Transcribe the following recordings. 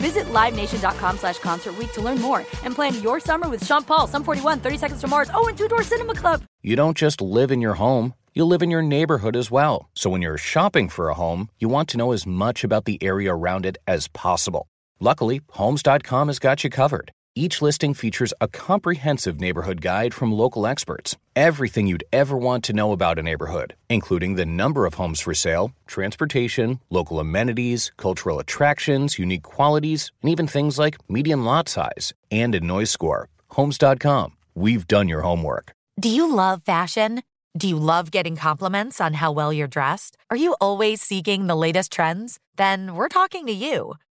Visit LiveNation.com slash Concert to learn more and plan your summer with Sean Paul, Sum 41, 30 Seconds to Mars, oh, and Two Door Cinema Club. You don't just live in your home, you live in your neighborhood as well. So when you're shopping for a home, you want to know as much about the area around it as possible. Luckily, Homes.com has got you covered. Each listing features a comprehensive neighborhood guide from local experts. Everything you'd ever want to know about a neighborhood, including the number of homes for sale, transportation, local amenities, cultural attractions, unique qualities, and even things like median lot size and a noise score. Homes.com. We've done your homework. Do you love fashion? Do you love getting compliments on how well you're dressed? Are you always seeking the latest trends? Then we're talking to you.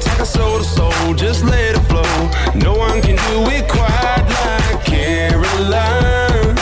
Take to soul, just let it flow. No one can do it quite like Caroline.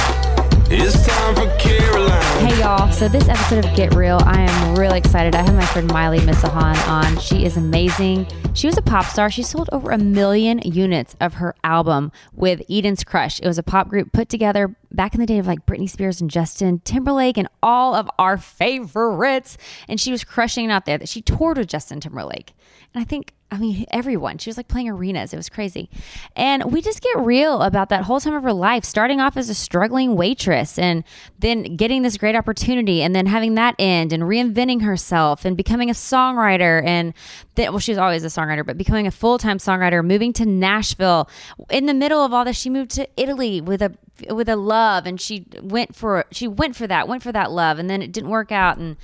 It's time for Caroline. Hey y'all, so this episode of Get Real, I am really excited. I have my friend Maile Misajon on. She is amazing. She was a pop star. She sold over a million units of her album with Eden's Crush. It was a pop group put together back in the day of like Britney Spears and Justin Timberlake and all of our favorites. And she was crushing it out there. That she toured with Justin Timberlake. And I think I mean, everyone. She was like playing arenas. It was crazy. And we just get real about that whole time of her life, starting off as a struggling waitress and then getting this great opportunity and then having that end and reinventing herself and becoming a songwriter. And then, well, she was always a songwriter, but becoming a full time songwriter, moving to Nashville. In the middle of all this, she moved to Italy with a with a love and she went for she went for that went for that love and then it didn't work out and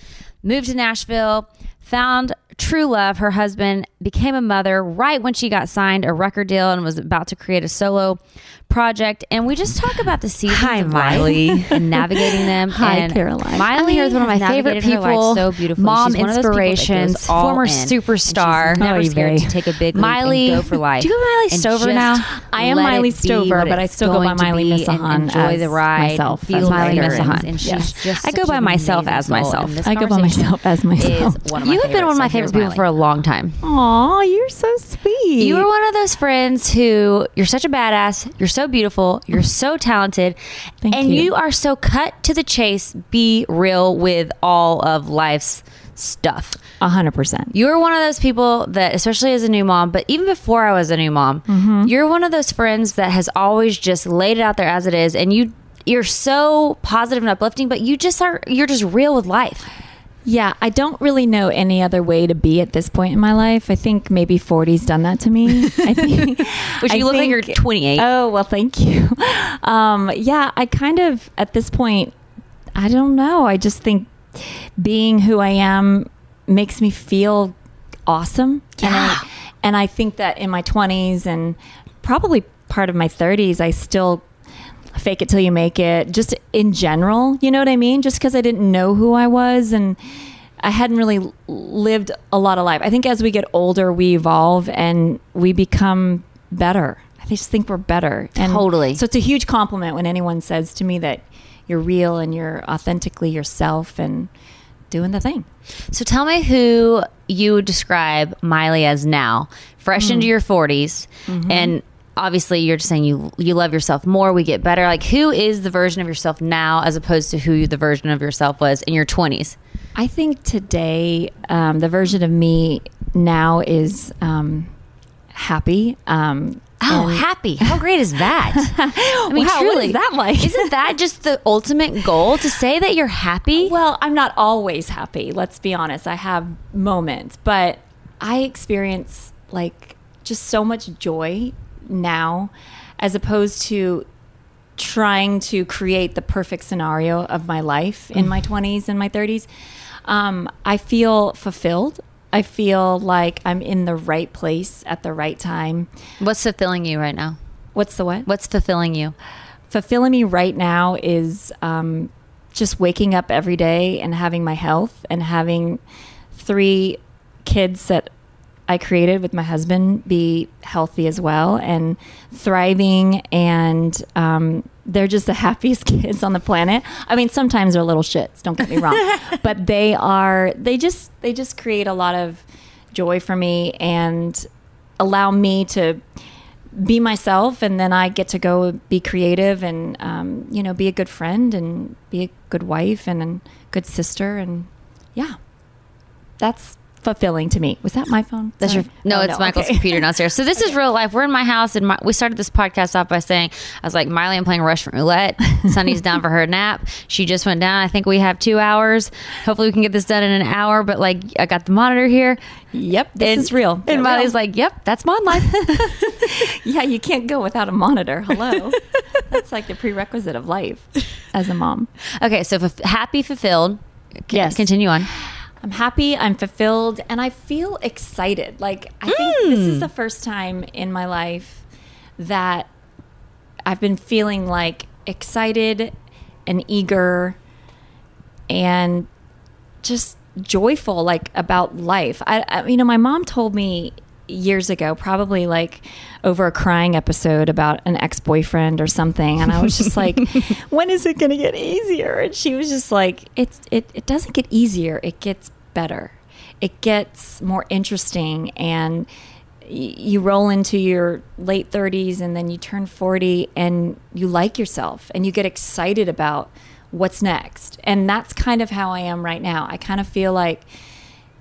moved to Nashville found true love her husband became a mother right when she got signed a record deal and was about to create a solo project and we just talk about the seasons Hi, of Maile. and navigating them Hi, and Caroline. Maile I'm here with one of my favorite navigated her life people, so beautifully mom She's one of those that goes inspirations, former in, and she's superstar. never Oh, you scared very- to take a big leap Maile- and go for life Do you go Maile and Stover now? I am Maile Stover, but I still go by Maile be and Misajon enjoy the ride myself, feel as Maile lighter and- she's Yes. just I go by myself as myself. I go by myself as myself. is one of my You have been one of my favorite people for a long time. Aw, you're so sweet. You are one of those friends who you're such a badass, you're so beautiful, you're so talented, Thank and you. you are so cut to the chase, be real with all of life's stuff. a hundred percent. You're one of those people that, especially as a new mom, but even before I was a new mom, Mm-hmm. you're one of those friends that has always just laid it out there as it is, and you you're so positive and uplifting, but you just are you're just real with life. Yeah, I don't really know any other way to be at this point in my life. I think maybe 40's done that to me. I think, Which I you look like you're 28. Oh well, thank you. Um, yeah, I kind of at this point, I don't know. I just think being who I am makes me feel awesome. And I, and I think that in my 20s and probably part of my 30s, I still fake it till you make it just in general you know what i mean? Just because i didn't know who i was and i hadn't really lived a lot of life. I think as we get older we evolve and we become better. I just think we're better. And Totally. so it's a huge compliment when anyone says to me that you're real and you're authentically yourself and doing the thing. So tell me who you would describe Maile as now, fresh hmm. into your 40s, mm-hmm. and obviously you're just saying you you love yourself more. We get better. Like who is the version of yourself now, as opposed to who the version of yourself was in your 20s? I think today, um, the version of me now is um, happy. Um, Oh, happy. How great is that? I mean, Wow, what truly. is that like? Isn't that just the ultimate goal to say that you're happy? Well, I'm not always happy. Let's be honest. I have moments, but I experience like just so much joy now as opposed to trying to create the perfect scenario of my life in my 20s and my 30s. Um, I feel fulfilled. I feel like I'm in the right place at the right time. What's fulfilling you right now? What's the what? What's fulfilling you? fulfilling me right now is um, just waking up every day and having my health and having three kids that I created with my husband be healthy as well and thriving. And um, they're just the happiest kids on the planet. I mean, sometimes they're little shits. Don't get me wrong, but they are. They just they just create a lot of joy for me and allow me to be myself and then i get to go be creative and um, you know be a good friend and be a good wife and a good sister and yeah that's fulfilling to me was that my phone That's your Sorry. no, Oh, it's Michael's okay. computer downstairs. So this is real life. We're in my house, and my, we started this podcast off by saying, "I was like, Maile, I'm playing Russian roulette. Sunny's down for her nap. She just went down. I think we have two hours. Hopefully, we can get this done in an hour. But like, I got the monitor here. yep this and, is real And Maile's like, "Yep, that's mon life." yeah you can't go without a monitor hello that's like the prerequisite of life as a mom okay, so f- happy, fulfilled. C- Yes. Continue on. I'm happy, I'm fulfilled, and I feel excited. Like, I think this is hmm. the first time in my life that I've been feeling like excited and eager and just joyful, like about life. I, I, you know, my mom told me years ago, probably like over a crying episode about an ex boyfriend or something, and I was just like, "When is it going to get easier?" And she was just like, "It's it it doesn't get easier; it gets better. It gets more interesting and." y- You roll into your late 30s and then you turn 40 and you like yourself and you get excited about what's next. And that's kind of how I am right now. I kind of feel like,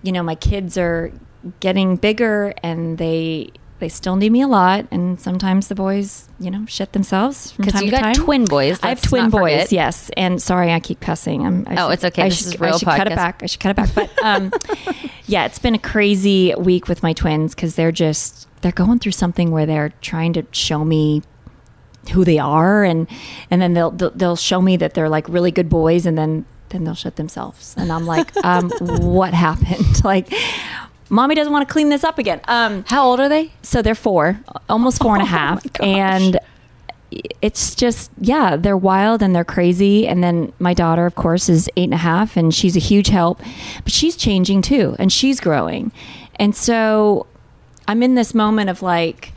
you know, my kids are getting bigger and they they still need me a lot and sometimes the boys, you know, shit themselves from time you to got time. twin boys, I have twin boys, forget. yes. And sorry, I keep cussing. I'm, I Oh, it's okay. I This should, is real I should cut it back. I should cut it back. But um, yeah, it's been a crazy week with my twins because they're just they're going through something where they're trying to show me who they are and and then they'll they'll, they'll show me that they're like really good boys and then then they'll shut themselves and i'm like um what happened like mommy doesn't want to clean this up again. Um How old are they? so they're four almost four and a half. and it's just yeah they're wild and they're crazy. And then my daughter of course is eight and a half and she's a huge help. But she's changing too and she's growing. And so i'm in this moment of like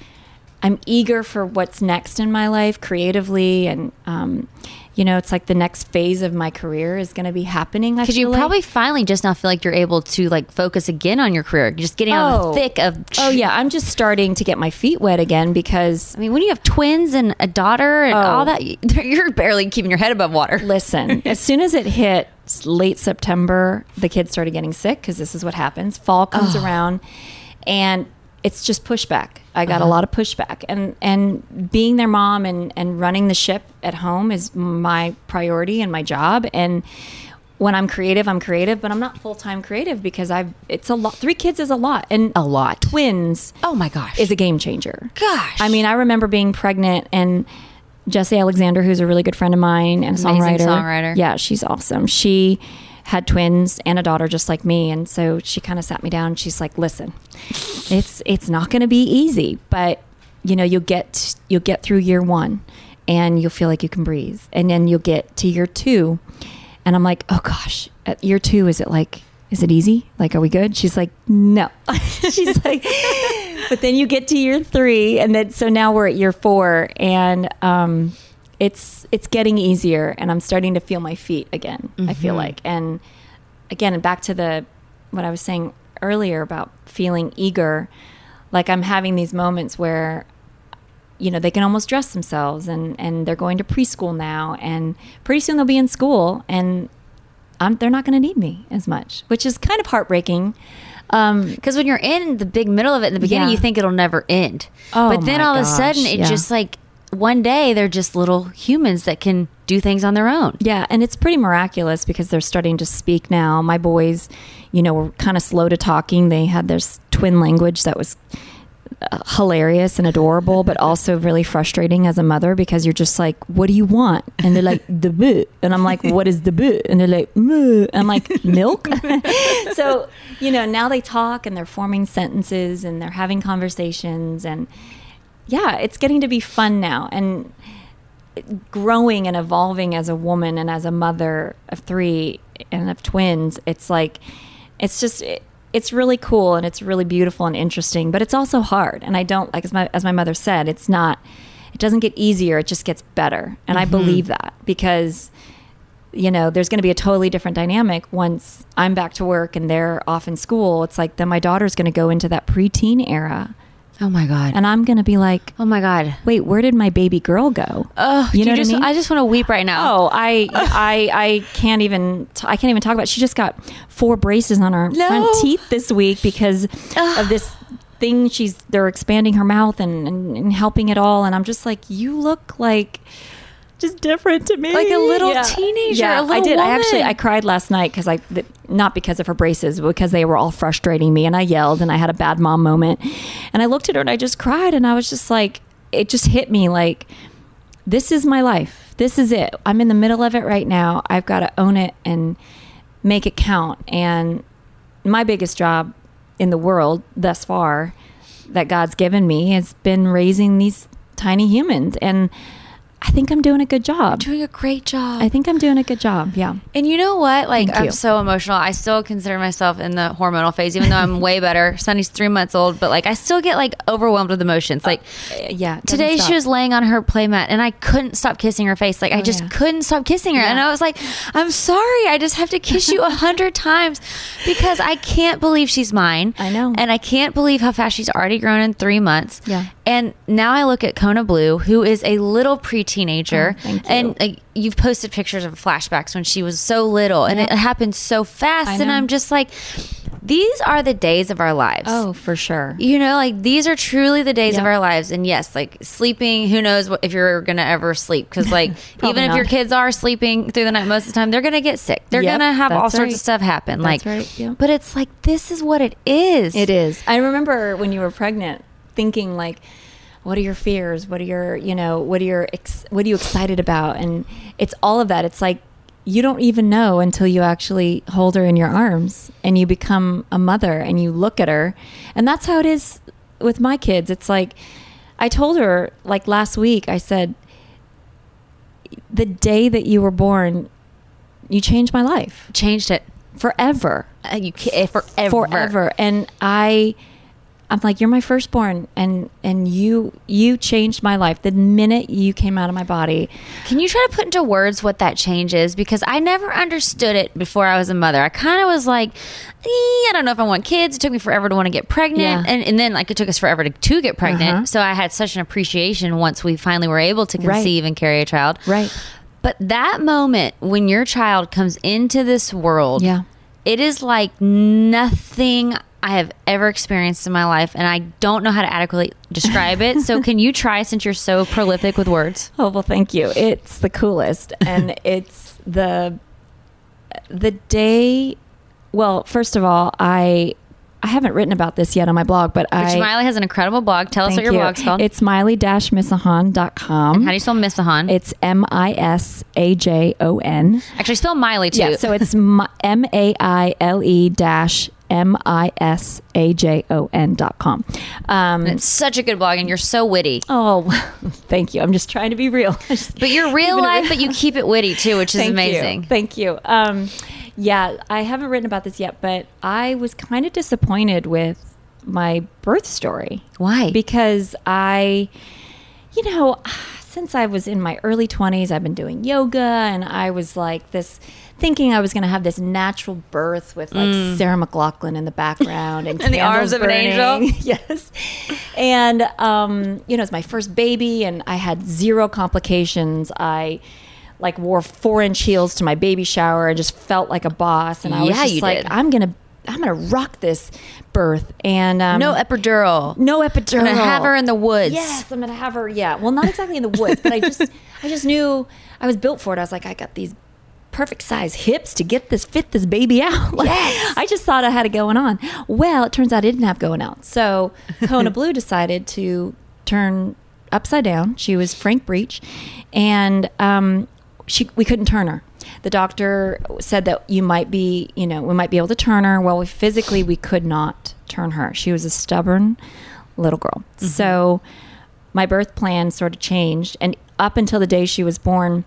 i'm eager for what's next in my life creatively and um, you know it's like the next phase of my career is going to be happening Because you like. probably finally just now feel like you're able to like focus again on your career. You're just getting out of the Oh. thick of. oh yeah i'm just starting to get my feet wet again because I mean, when you have twins and a daughter and Oh. all that, you- you're barely keeping your head above water. Listen, as soon as it hit late September, the kids started getting sick because this is what happens. Fall comes around, and it's just pushback. I got a uh-huh. lot of pushback, and and being their mom and and running the ship at home is my priority and my job. And when I'm creative, I'm creative, but I'm not full time creative because I've it's a lot. Three kids is a lot, and A lot. twins Oh my gosh. is a game changer. Gosh. I mean, I remember being pregnant and Jessi Alexander, who's a really good friend of mine and a Amazing songwriter. songwriter. Yeah, she's awesome. She had twins and a daughter just like me, and so she kind of sat me down. She's like, "Listen, it's it's not going to be easy, but you know, you'll get you'll get through year one, and you'll feel like you can breathe, and then you'll get to year two, and I'm like, oh gosh, at year two, is it like, is it easy? Like, are we good? She's like, no. She's like, but then you get to year three, and then so now we're at year four, and um, it's it's getting easier, and I'm starting to feel my feet again. I feel like, and again, back to the what I was saying earlier about feeling eager, like I'm having these moments where you know they can almost dress themselves and and they're going to preschool now and pretty soon they'll be in school and I'm, they're not going to need me as much which is kind of heartbreaking Um, Because when you're in the big middle of it in the beginning, Yeah. you think it'll never end. Oh but then all of a sudden, it yeah. just like one day they're just little humans that can do things on their own. Yeah, and it's pretty miraculous because they're starting to speak now. My boys, you know, were kind of slow to talking. They had this twin language that was uh, hilarious and adorable, but also really frustrating as a mother because you're just like, "What do you want?" And they're like, "The boot," and I'm like, "What is the boot?" And they're like, "Moo." I'm like, "Milk." so you know, now they talk and they're forming sentences and they're having conversations and yeah, it's getting to be fun now and growing and evolving as a woman and as a mother of three and of twins. It's like it's just it, it's really cool and it's really beautiful and interesting but it's also hard. And i don't like as my as my mother said it's not it doesn't get easier it just gets better. And i mm-hmm. believe that because you know there's going to be a totally different dynamic once i'm back to work and they're off in school. It's like then my daughter's going to go into that preteen era Oh my god. and i'm going to be like oh my god. wait where did my baby girl go Oh, you know what just, I mean? I just want to weep right now. Oh, I, I, I can't even. T- I can't even talk about. It. She just got four braces on her No. front teeth this week because of this thing. She's they're expanding her mouth and, and, and helping it all, and I'm just like, you look like just different to me, Like a little teenager, Yeah, a little I did. I actually. I cried last night because I th- not because of her braces, but because they were all frustrating me, and I yelled and I had a bad mom moment, and I looked at her and I just cried, and I was just like, it just hit me like this is my life. This is it. I'm in the middle of it right now. I've got to own it and make it count. And my biggest job in the world thus far that God's given me has been raising these tiny humans. And I think I'm doing a good job. doing a great job. I think I'm doing a good job. Yeah. And you know what? Like Thank I'm you. so emotional. I still consider myself in the hormonal phase, even though I'm way better. Sonny's three months old, but like I still get like overwhelmed with emotions. Uh, like Yeah. today, stop. she was laying on her playmat, and I couldn't stop kissing her face. Like I Oh, just yeah. couldn't stop kissing her, and I was like, "I'm sorry. I just have to kiss you a hundred times because I can't believe she's mine. I know. and I can't believe how fast she's already grown in three months. Yeah. And now I look at Kona Blue, who is a little pre-teenager, Oh, and like you've posted pictures of flashbacks when she was so little, and it happened so fast. And. I'm just like, these are the days of our lives. Oh, for sure. You know, like these are truly the days of our lives. And yes, like sleeping, who knows what, if you're going to ever sleep? Because, like, even if your kids are sleeping through the night most of the time, they're going to get sick. They're Yep, going to have all sorts right. of stuff happen. That's like, right, yeah. but it's like, this is what it is. It is. I remember when you were pregnant thinking like what are your fears? What are your, you know, what are your ex- what are you excited about? And it's all of that. It's like you don't even know until you actually hold her in your arms and you become a mother and you look at her. And that's how it is with my kids. It's like I told her like last week I said the day that you were born you changed my life Changed it. forever Uh, You can't, forever. forever and i i'm like you're my firstborn and and you you changed my life the minute you came out of my body Can you try to put into words what that change is? Because I never understood it before I was a mother. I kind of was like, "Eh, I don't know if I want kids. It took me forever to want to get pregnant. Yeah. And, and then, like, it took us forever to, to get pregnant. Uh-huh. So I had such an appreciation once we finally were able to Right. conceive and carry a child. right But that moment when your child comes into this world, Yeah. It is like nothing I have ever experienced in my life. And I don't know how to adequately describe it. So, can you try since you're so prolific with words? oh well thank you it's the coolest and it's the the day well first of all i i haven't written about this yet on my blog but Which i Maile has an incredible blog. Tell us what your you. blog's called. It's maile-misajon.com. How do you spell Misajon? It's M-I-S-A-J-O-N. Actually, spell Maile too. Yeah, so it's M-A-I-L-E dash M-I-S-A-J-O-N dot com. Um, it's such a good blog, and you're so witty. oh, thank you. I'm just trying to be real. But you're real life, but you keep it witty too, which is Thank amazing. You. Thank you. Um, yeah, I haven't written about this yet, but I was kind of disappointed with my birth story. Why? Because I, you know, since I was in my early 20s, I've been doing yoga and I was like this thinking I was going to have this natural birth with like Sarah McLachlan in the background and, Mm. And the arms candles of an angel. yes. And um, you know, it's my first baby and I had zero complications. I like wore four inch heels to my baby shower. I just felt like a boss and I was Yeah, just like, did. I'm gonna I'm gonna rock this birth, and um, No epidural. no epidural. I'm gonna have her in the woods. Yes, I'm gonna have her. Yeah, well, not exactly in the woods, but I just, I just knew I was built for it. I was like, I got these perfect size hips to get this fit this baby out. Like, Yes. I just thought I had it going on. Well, it turns out I didn't have going out. So Kona Blue decided to turn upside down. She was frank breech, and um, she we couldn't turn her. The doctor said that you might be, you know, we might be able to turn her. Well, we, physically we could not turn her. She was a stubborn little girl. Mm-hmm. So my birth plan sort of changed, and up until the day she was born.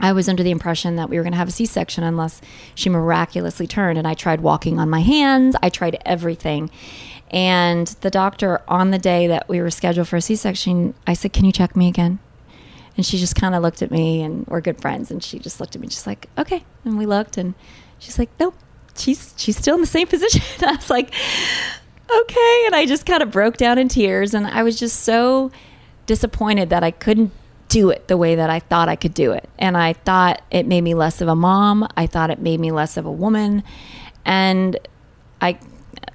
I was under the impression that we were going to have a C section unless she miraculously turned. And I tried walking on my hands, I tried everything. And the doctor, on the day that we were scheduled for a C section, I said, Can you check me again? And she just kind of looked at me, and we're good friends. And she just looked at me, just like, Okay. And we looked, and she's like, Nope, she's, she's still in the same position. I was like, Okay. And I just kind of broke down in tears. And I was just so disappointed that I couldn't do it the way that I thought I could do it. And I thought it made me less of a mom. I thought it made me less of a woman. And I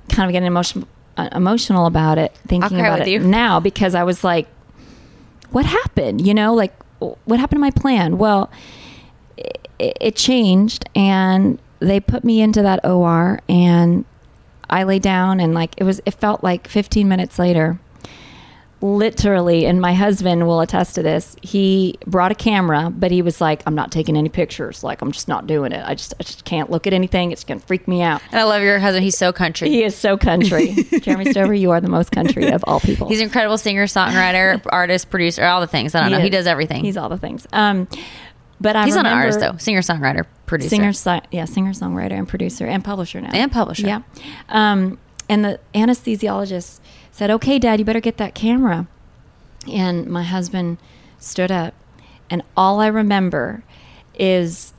kind of get emotion, uh, emotional about it, thinking about it you. now because I was like, what happened? You know, like, what happened to my plan? Well, it, it changed and they put me into that OR and I lay down and like it was it felt like 15 minutes later literally and my husband will attest to this he brought a camera but he was like i'm not taking any pictures like i'm just not doing it i just i just can't look at anything it's gonna freak me out And I love your husband. He's so country. he is so country jeremy stover you are the most country of all people He's an incredible singer, songwriter, artist, producer, all the things. I don't know. He does everything. he's all the things um but I He's not an artist though. Singer, songwriter, producer. singer si- yeah singer songwriter and producer and publisher now And publisher. yeah um, and the anesthesiologist said okay dad you better get that camera. And my husband stood up and all i remember is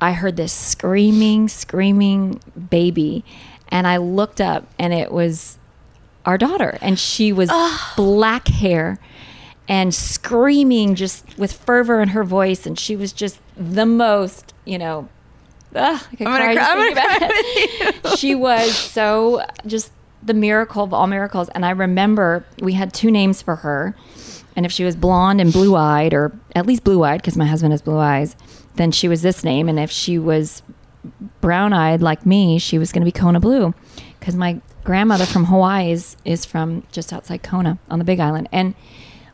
i heard this screaming screaming baby and i looked up and it was our daughter and she was black hair and screaming just with fervor in her voice and she was just the most you know ugh, I I'm gonna cry cry- I'm gonna cry she was so just the miracle of all miracles. And i remember we had two names for her. And if she was blonde and blue-eyed or at least blue-eyed because my husband has blue eyes then she was this name. And if she was brown-eyed like me she was going to be kona blue. Because my grandmother from hawaii is, is from just outside kona on the big island. And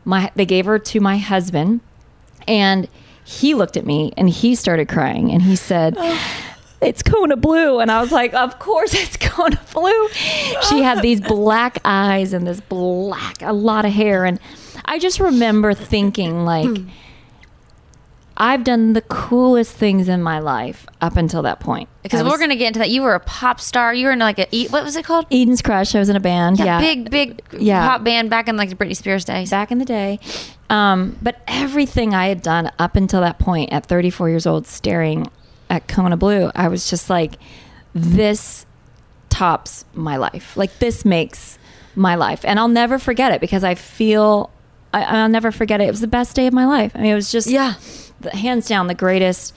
my they gave her to my husband. And he looked at me and he started crying. And he said oh. It's Kona Blue. And I was like, of course it's Kona Blue. She had these black eyes and this black, a lot of hair. And I just remember thinking, like, I've done the coolest things in my life up until that point. Because we're going to get into that. You were a pop star. You were in like a, what was it called? Eden's Crush. I was in a band. Yeah. Big, big Yeah. pop band back in like the Britney Spears days. back in the day. Um, but everything I had done up until that point at 34 years old, staring at Kona Blue, I was just like, this tops my life. Like, this makes my life. And I'll never forget it because I feel, I, I'll never forget it. It was the best day of my life. I mean, it was just, Yeah. the, hands down, the greatest,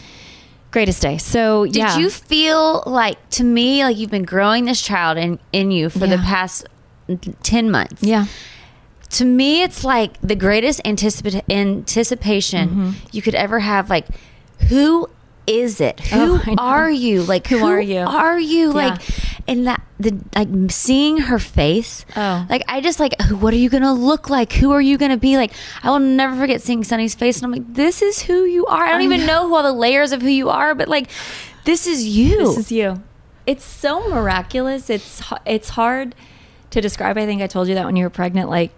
greatest day. So, Did yeah. you feel like, to me, like you've been growing this child in, in you for the past 10 months? Yeah. to me it's like the greatest anticipa- anticipation Mm-hmm. you could ever have like who is it oh, who Oh, are you like Who who, are you? are you Yeah. like and that the like seeing her face Oh. like i just like what are you gonna look like who are you gonna be like i will never forget seeing sunny's face and i'm like this is who you are i don't I even know. know who all the layers of who you are but like this is you This is you. It's so miraculous. It's it's hard to describe. I think I told you that when you were pregnant. Like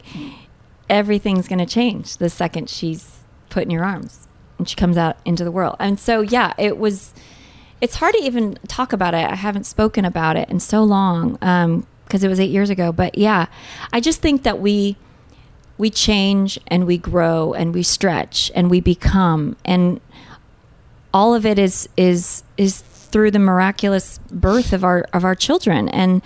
everything's going to change the second she's put in your arms and she comes out into the world. And so yeah, it was. It's hard to even talk about it. I haven't spoken about it in so long um, because it was eight years ago. But yeah, I just think that we we change and we grow and we stretch and we become and all of it is is is through the miraculous birth of our of our children and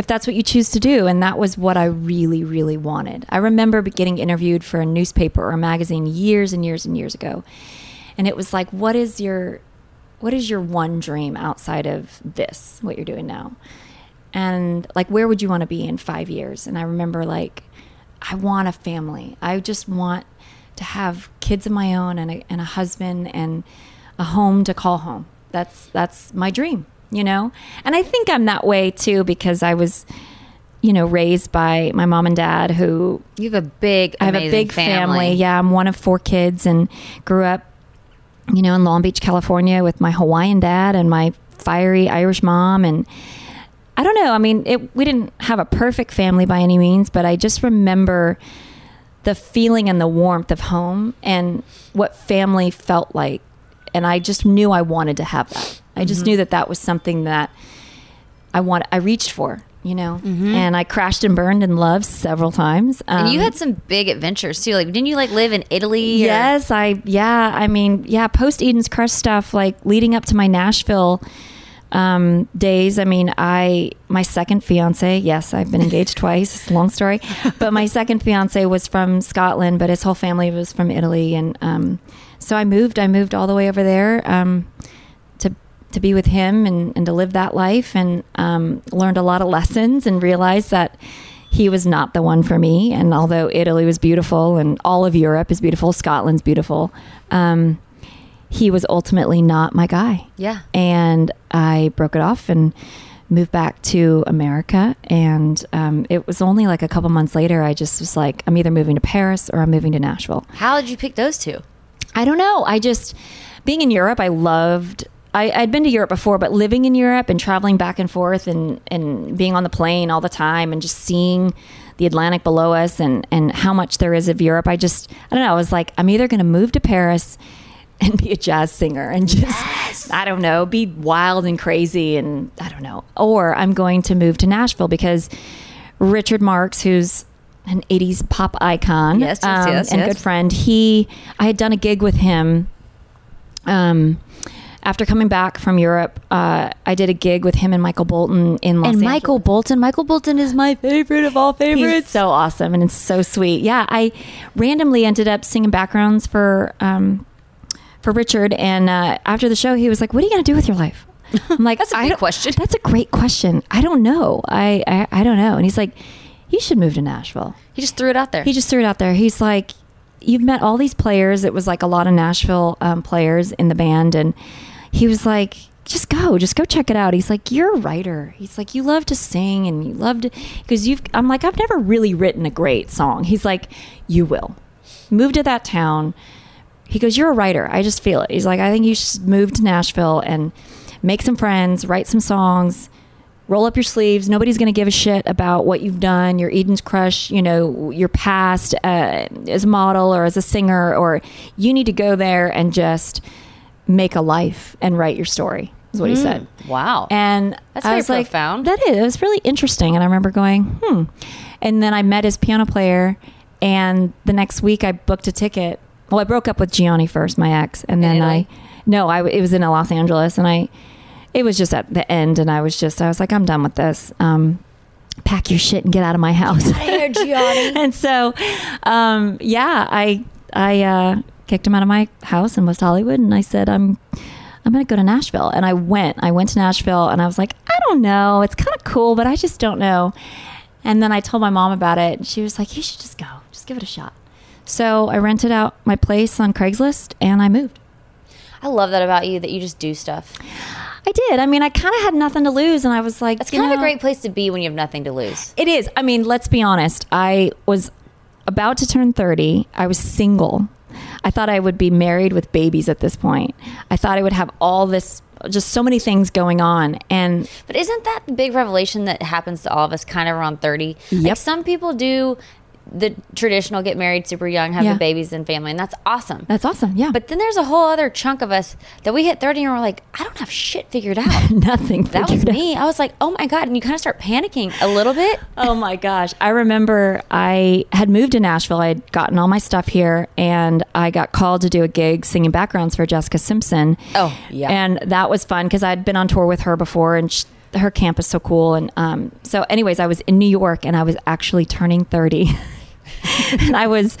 if that's what you choose to do and that was what I really really wanted. I remember getting interviewed for a newspaper or a magazine years and years and years ago. And it was like what is your what is your one dream outside of this what you're doing now? and like where would you want to be in five years and i remember like i want a family i just want to have kids of my own and a, and a husband and a home to call home that's that's my dream you know and i think i'm that way too because i was you know raised by my mom and dad who You have a big, I have a big family. Yeah, I'm one of four kids and grew up, you know, in Long Beach, California with my Hawaiian dad and my fiery Irish mom. And I don't know. I mean, it, we didn't have a perfect family by any means, but I just remember the feeling and the warmth of home and what family felt like. And I just knew I wanted to have that. I just knew that that was something that I want. I reached for, you know, and I crashed and burned in love several times. And you Um, had some big adventures too. Like, didn't you like live in Italy? or- Yes, I yeah, I mean, yeah, post Eden's Crush stuff like leading up to my Nashville um, days. I mean, I my second fiance, yes, I've been engaged twice. It's a long story, but my second fiance was from Scotland, but his whole family was from Italy, and um, so I moved. I moved all the way over there um, to be with him and, and to live that life, and um, learned a lot of lessons and realized that he was not the one for me. And although Italy was beautiful and all of Europe is beautiful, Scotland's beautiful, um, he was ultimately not my guy. Yeah. And I broke it off and moved back to America. And um, it was only like a couple months later, I just was like, I'm either moving to Paris or I'm moving to Nashville. How did you pick those two? I don't know. I just being in Europe, I loved. I, I'd been to Europe before, but living in Europe and traveling back and forth and and being on the plane all the time and just seeing the Atlantic below us and and how much there is of Europe. I just I don't know. I was like, I'm either going to move to Paris and be a jazz singer and just I don't know, be wild and crazy and I don't know, or I'm going to move to Nashville because Richard Marx, who's an 80s pop icon Yes, yes, um, yes, and yes. good friend. He, I had done a gig with him. Um, after coming back from Europe, uh, I did a gig with him and Michael Bolton in Los and Michael Bolton. Michael Bolton is my favorite of all favorites. He's so awesome and it's so sweet. Yeah, I randomly ended up singing backgrounds for um, for Richard, and uh, after the show, he was like, "What are you going to do with your life?" I'm like, That's a "I big question. That's a great question. I don't know. I, I I don't know." And he's like, "You should move to Nashville." he just threw it out there. He just threw it out there. He's like, You've met all these players. It was like a lot of Nashville um, players in the band. And he was like, just go, just go check it out. He's like, you're a writer. He's like, you love to sing and you love to, because you've, I'm like, I've never really written a great song. He's like, you will. Move to that town. He goes, you're a writer. I just feel it. He's like, I think you should move to Nashville and make some friends, write some songs, roll up your sleeves. Nobody's going to give a shit about what you've done, your Eden's crush, you know, your past uh, as a model or as a singer, or you need to go there and just make a life and write your story. Is what he said. wow. And That's I very was like, profound. That is. It was really interesting. And I remember going, hmm. And then I met his piano player. And the next week I booked a ticket. Well, I broke up with Gianni first, my ex. And then Italy? I, no, I, it was in Los Angeles. And I, it was just at the end. And I was just, I was like, I'm done with this. Um, pack your shit and get out of my house. Gianni. and so, um, yeah, I, I, uh, kicked him out of my house in West Hollywood. And I said, I'm, I'm going to go to Nashville. And I went. I went to Nashville and I was like, I don't know. It's kind of cool, but I just don't know. And then I told my mom about it. And she was like, You should just go. Just give it a shot. So I rented out my place on Craigslist and I moved. I love that about you that you just do stuff. I did. I mean, I kind of had nothing to lose. And I was like, That's you kind of a great place to be when you have nothing to lose. It is. I mean, let's be honest. I was about to turn 30. I was single. I thought I would be married with babies at this point. I thought I would have all this, just so many things going on. And But isn't that the big revelation that happens to all of us kind of around 30? Like some people do the traditional get married super young, have Yeah. the babies and family, and that's awesome. that's awesome. Yeah. but then there's a whole other chunk of us that we hit 30 and we're like, I don't have shit figured out. nothing. that was out. me. I was like, oh my God. And you kind of start panicking a little bit. Oh my gosh. I remember I had moved to Nashville. I had gotten all my stuff here and I got called to do a gig singing backgrounds for Jessica Simpson. Oh, yeah. And that was fun because I'd been on tour with her before and sh her camp is so cool. And um, so, anyways, I was in New York and I was actually turning 30. and I was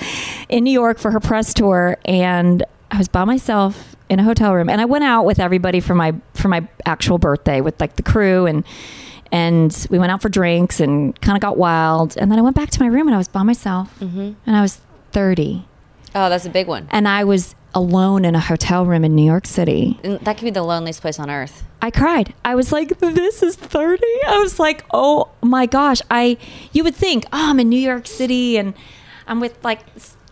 in New York for her press tour and I was by myself in a hotel room and I went out with everybody for my for my actual birthday with like the crew and and we went out for drinks and kind of got wild. And then I went back to my room and I was by myself, mm-hmm. and I was 30, Oh, that's a big one. and I was alone in a hotel room in New York City. That could be the loneliest place on earth. I cried. I was like, this is 30. I was like, oh my gosh. I you would think, oh, I'm in New York City and I'm with like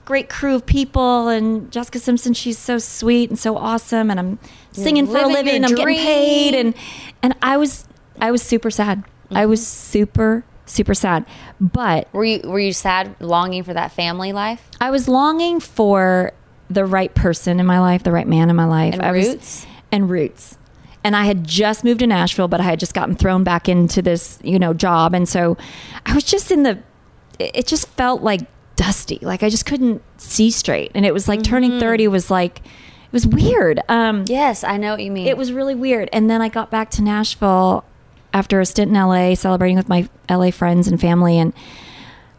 great crew of people and Jessica Simpson, she's so sweet and so awesome and I'm singing for a living I'm getting paid and and I was I was super sad. I mm-hmm. was super super sad. But Were you were you sad, longing for that family life? I was longing for the right person in my life, the right man in my life. And I was- roots? and roots. And I had just moved to Nashville, but I had just gotten thrown back into this, you know, job. And so I was just in the, it just felt like dusty. Like I just couldn't see straight. And it was like turning 30 was like, it was weird. Um, Yes, I know what you mean. it was really weird. And then I got back to Nashville after a stint in LA, celebrating with my LA friends and family. And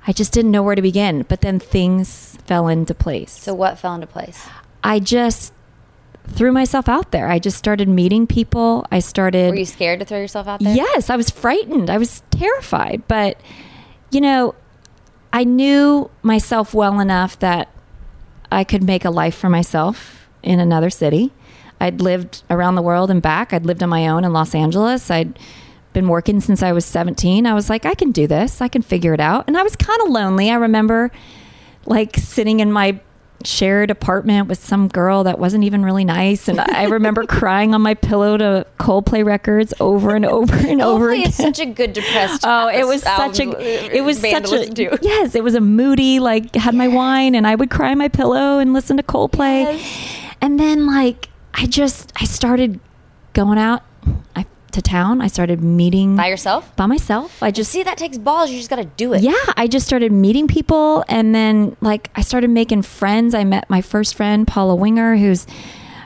I just didn't know where to begin. But then things fell into place. So what fell into place? I just threw myself out there. I just started meeting people. I started. Were you scared to throw yourself out there? Yes, I was frightened. I was terrified. But, you know, I knew myself well enough that I could make a life for myself in another city. I'd lived around the world and back. I'd lived on my own in Los Angeles. I'd been working since I was 17. I was like, I can do this. I can figure it out. And I was kind of lonely. I remember like sitting in my shared apartment with some girl that wasn't even really nice and I remember crying on my pillow to Coldplay records over and over and over again. is such a good depressed. Oh, it was such a it was such a yes, it was a moody like had my wine and I would cry on my pillow and listen to Coldplay. And then like I just I started going out I, to town. I started meeting by yourself. by myself. I just See, that takes balls. You just got to do it. yeah, I just started meeting people and then like I started making friends. I met my first friend, Paula Winger, who's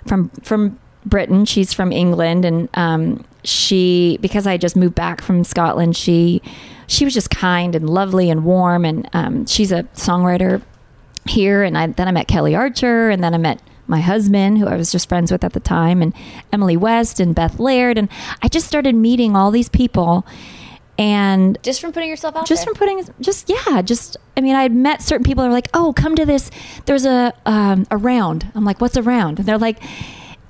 from from Britain. She's from England and um she because I just moved back from Scotland, she she was just kind and lovely and warm and um she's a songwriter here and I then I met Kelly Archer and then I met my husband who I was just friends with at the time and Emily West and Beth Laird and I just started meeting all these people and Just from putting yourself out there? just there. from putting just yeah just i mean i had met certain people that were like oh come to this there's a um a round i'm like what's a round and they're like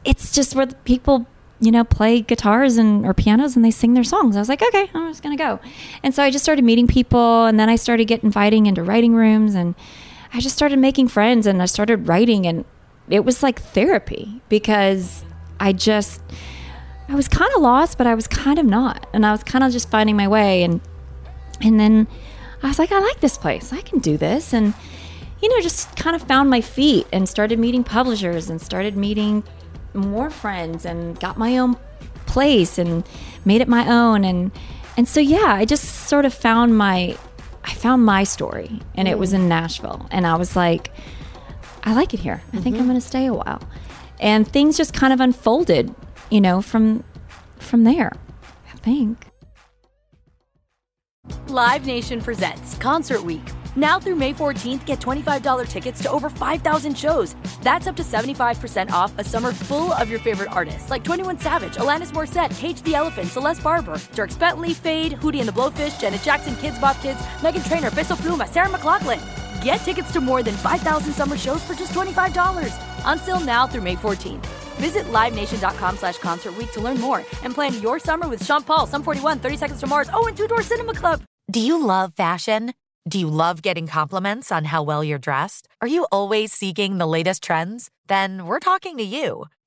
it's just where the people you know play guitars and or pianos and they sing their songs i was like okay i'm just gonna go and so i just started meeting people and then i started getting inviting into writing rooms and i just started making friends and i started writing and it was like therapy because i just I was kind of lost, but I was kind of not. And I was kind of just finding my way. And and then I was like, I like this place. I can do this. And you know, just kind of found my feet and started meeting publishers and started meeting more friends and got my own place and made it my own. And and so yeah, I just sort of found my I found my story and it was mm. in Nashville. And I was like, I like it here. I think I'm mm-hmm. going to stay a while. And things just kind of unfolded, you know, from from there. I think. Live Nation presents Concert Week. Now through May 14th, get $25 tickets to over 5,000 shows. That's up to 75% off a summer full of your favorite artists like 21 Savage, Alanis Morissette, Cage the Elephant, Celeste Barber, Dierks Bentley, Feid, Hootie and the Blowfish, Janet Jackson, Kidz Bop Kids, Meghan Trainor, Peso Pluma, Sarah McLachlan. Get tickets to more than 5,000 summer shows for just $25. Until now through May 14th. Visit LiveNation.com slash Concert to learn more and plan your summer with Sean Paul, Sum 41, 30 Seconds to Mars, oh, and Two Door Cinema Club. Do you love fashion? Do you love getting compliments on how well you're dressed? Are you always seeking the latest trends? Then we're talking to you.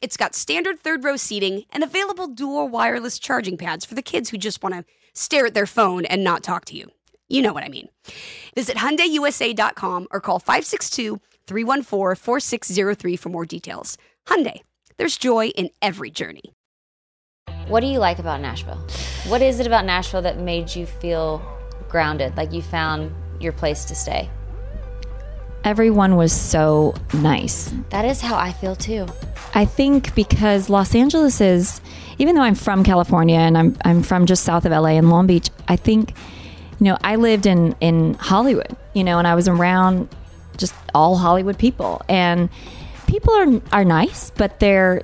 It's got standard third row seating and available dual wireless charging pads for the kids who just want to stare at their phone and not talk to you. You know what I mean. Visit HyundaiUSA.com or call 562-314-4603 for more details. Hyundai, there's joy in every journey. What do you like about Nashville? What is it about Nashville that made you feel grounded, like you found your place to stay? Everyone was so nice. That is how I feel too. I think because Los Angeles is, even though I'm from California and I'm I'm from just south of LA in Long Beach, I think, you know, I lived in in Hollywood, you know, and I was around just all Hollywood people, and people are are nice, but they're,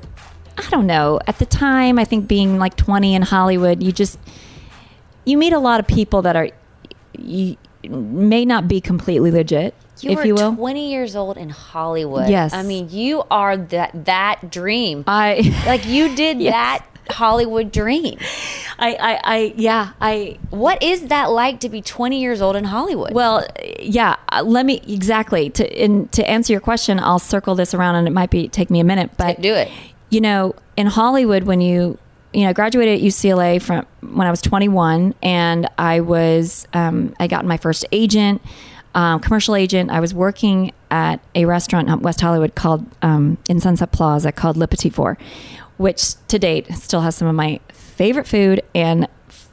I don't know. At the time, I think being like 20 in Hollywood, you just you meet a lot of people that are you may not be completely legit, You if were you will. 20 years old in Hollywood. Yes. I mean, you are that that dream. I like you did Yes. that Hollywood dream. I, I, I, yeah, I, What is that like to be 20 years old in Hollywood? Well, yeah. uh, Let me exactly to in, to answer your question. I'll circle this around, and it might be take me a minute, but do it. You know, in Hollywood, when you you know, I graduated at UCLA from when I was 21, and I was um, I got my first agent, um, commercial agent. I was working at a restaurant in West Hollywood called um, in Sunset Plaza called Le Petit Four, which to date still has some of my favorite food and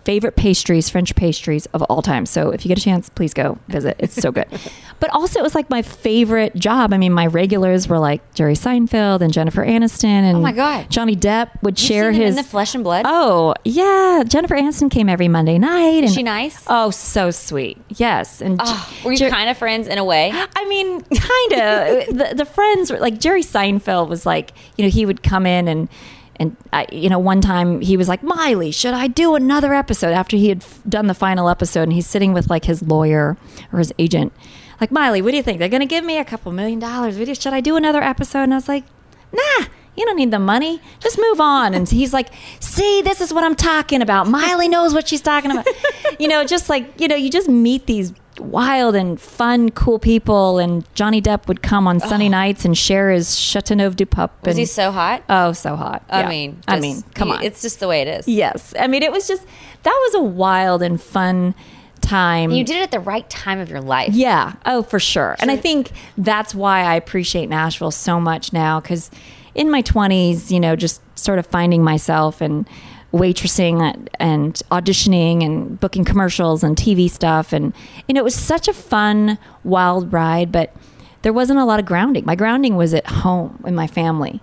favorite pastries, French pastries of all time. So if you get a chance, please go visit. It's so good. but also, it was like my favorite job. I mean, my regulars were like Jerry Seinfeld and Jennifer Aniston, and Oh my God. Johnny Depp would You share his in the flesh and blood. Oh yeah, Jennifer Aniston came every Monday night. And, she nice? Oh, so sweet. Yes, and Oh, were you Jer- kind of friends in a way? I mean, kind of. the, the friends were like Jerry Seinfeld was like, you know, he would come in and and I, you know, one time he was like, Maile, should I do another episode after he had done the final episode? And he's sitting with like his lawyer or his agent, like Maile, what do you think? They're going to give me a couple million dollars. Should I do another episode? And I was like, Nah. You don't need the money. Just move on. And he's like, see, this is what I'm talking about. Maile knows what she's talking about. you know, just like, you know, you just meet these wild and fun, cool people. And Johnny Depp would come on Sunday nights and share his Chateauneuf du Pape. Was and, he so hot? Oh, so hot. I Yeah. mean, I mean, come on. It's just the way it is. yes. I mean, it was just, that was a wild and fun time. You did it at the right time of your life. Yeah. Oh, for sure. And I think that's why I appreciate Nashville so much now because in my 20s, you know, just sort of finding myself and waitressing and auditioning and booking commercials and TV stuff. And, you know, it was such a fun, wild ride, but there wasn't a lot of grounding. My grounding was at home in my family,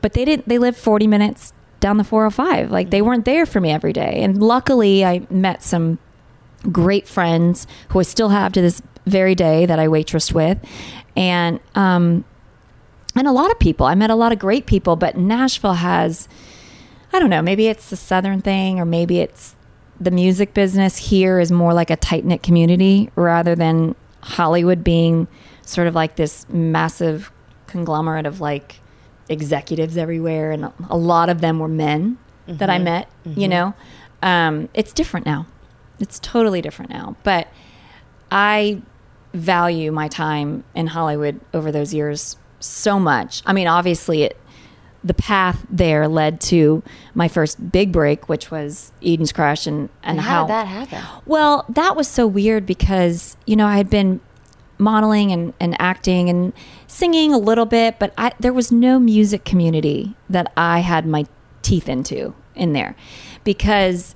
but they didn't, they lived 40 minutes down the 405. Like they weren't there for me every day. And luckily, I met some great friends who I still have to this very day that I waitressed with, and um, and a lot of people. I met a lot of great people, but Nashville has, I don't know, maybe it's the Southern thing, or maybe it's the music business here is more like a tight knit community rather than Hollywood being sort of like this massive conglomerate of like executives everywhere, and a lot of them were men that I met. You know, um, it's different now. It's totally different now. But I value my time in Hollywood over those years so much. I mean, obviously, it the path there led to my first big break, which was Eden's Crush, and and, And how did that happen? Well, that was so weird because you know I had been modeling and, and acting and singing a little bit, but I, there was no music community that I had my teeth into in there because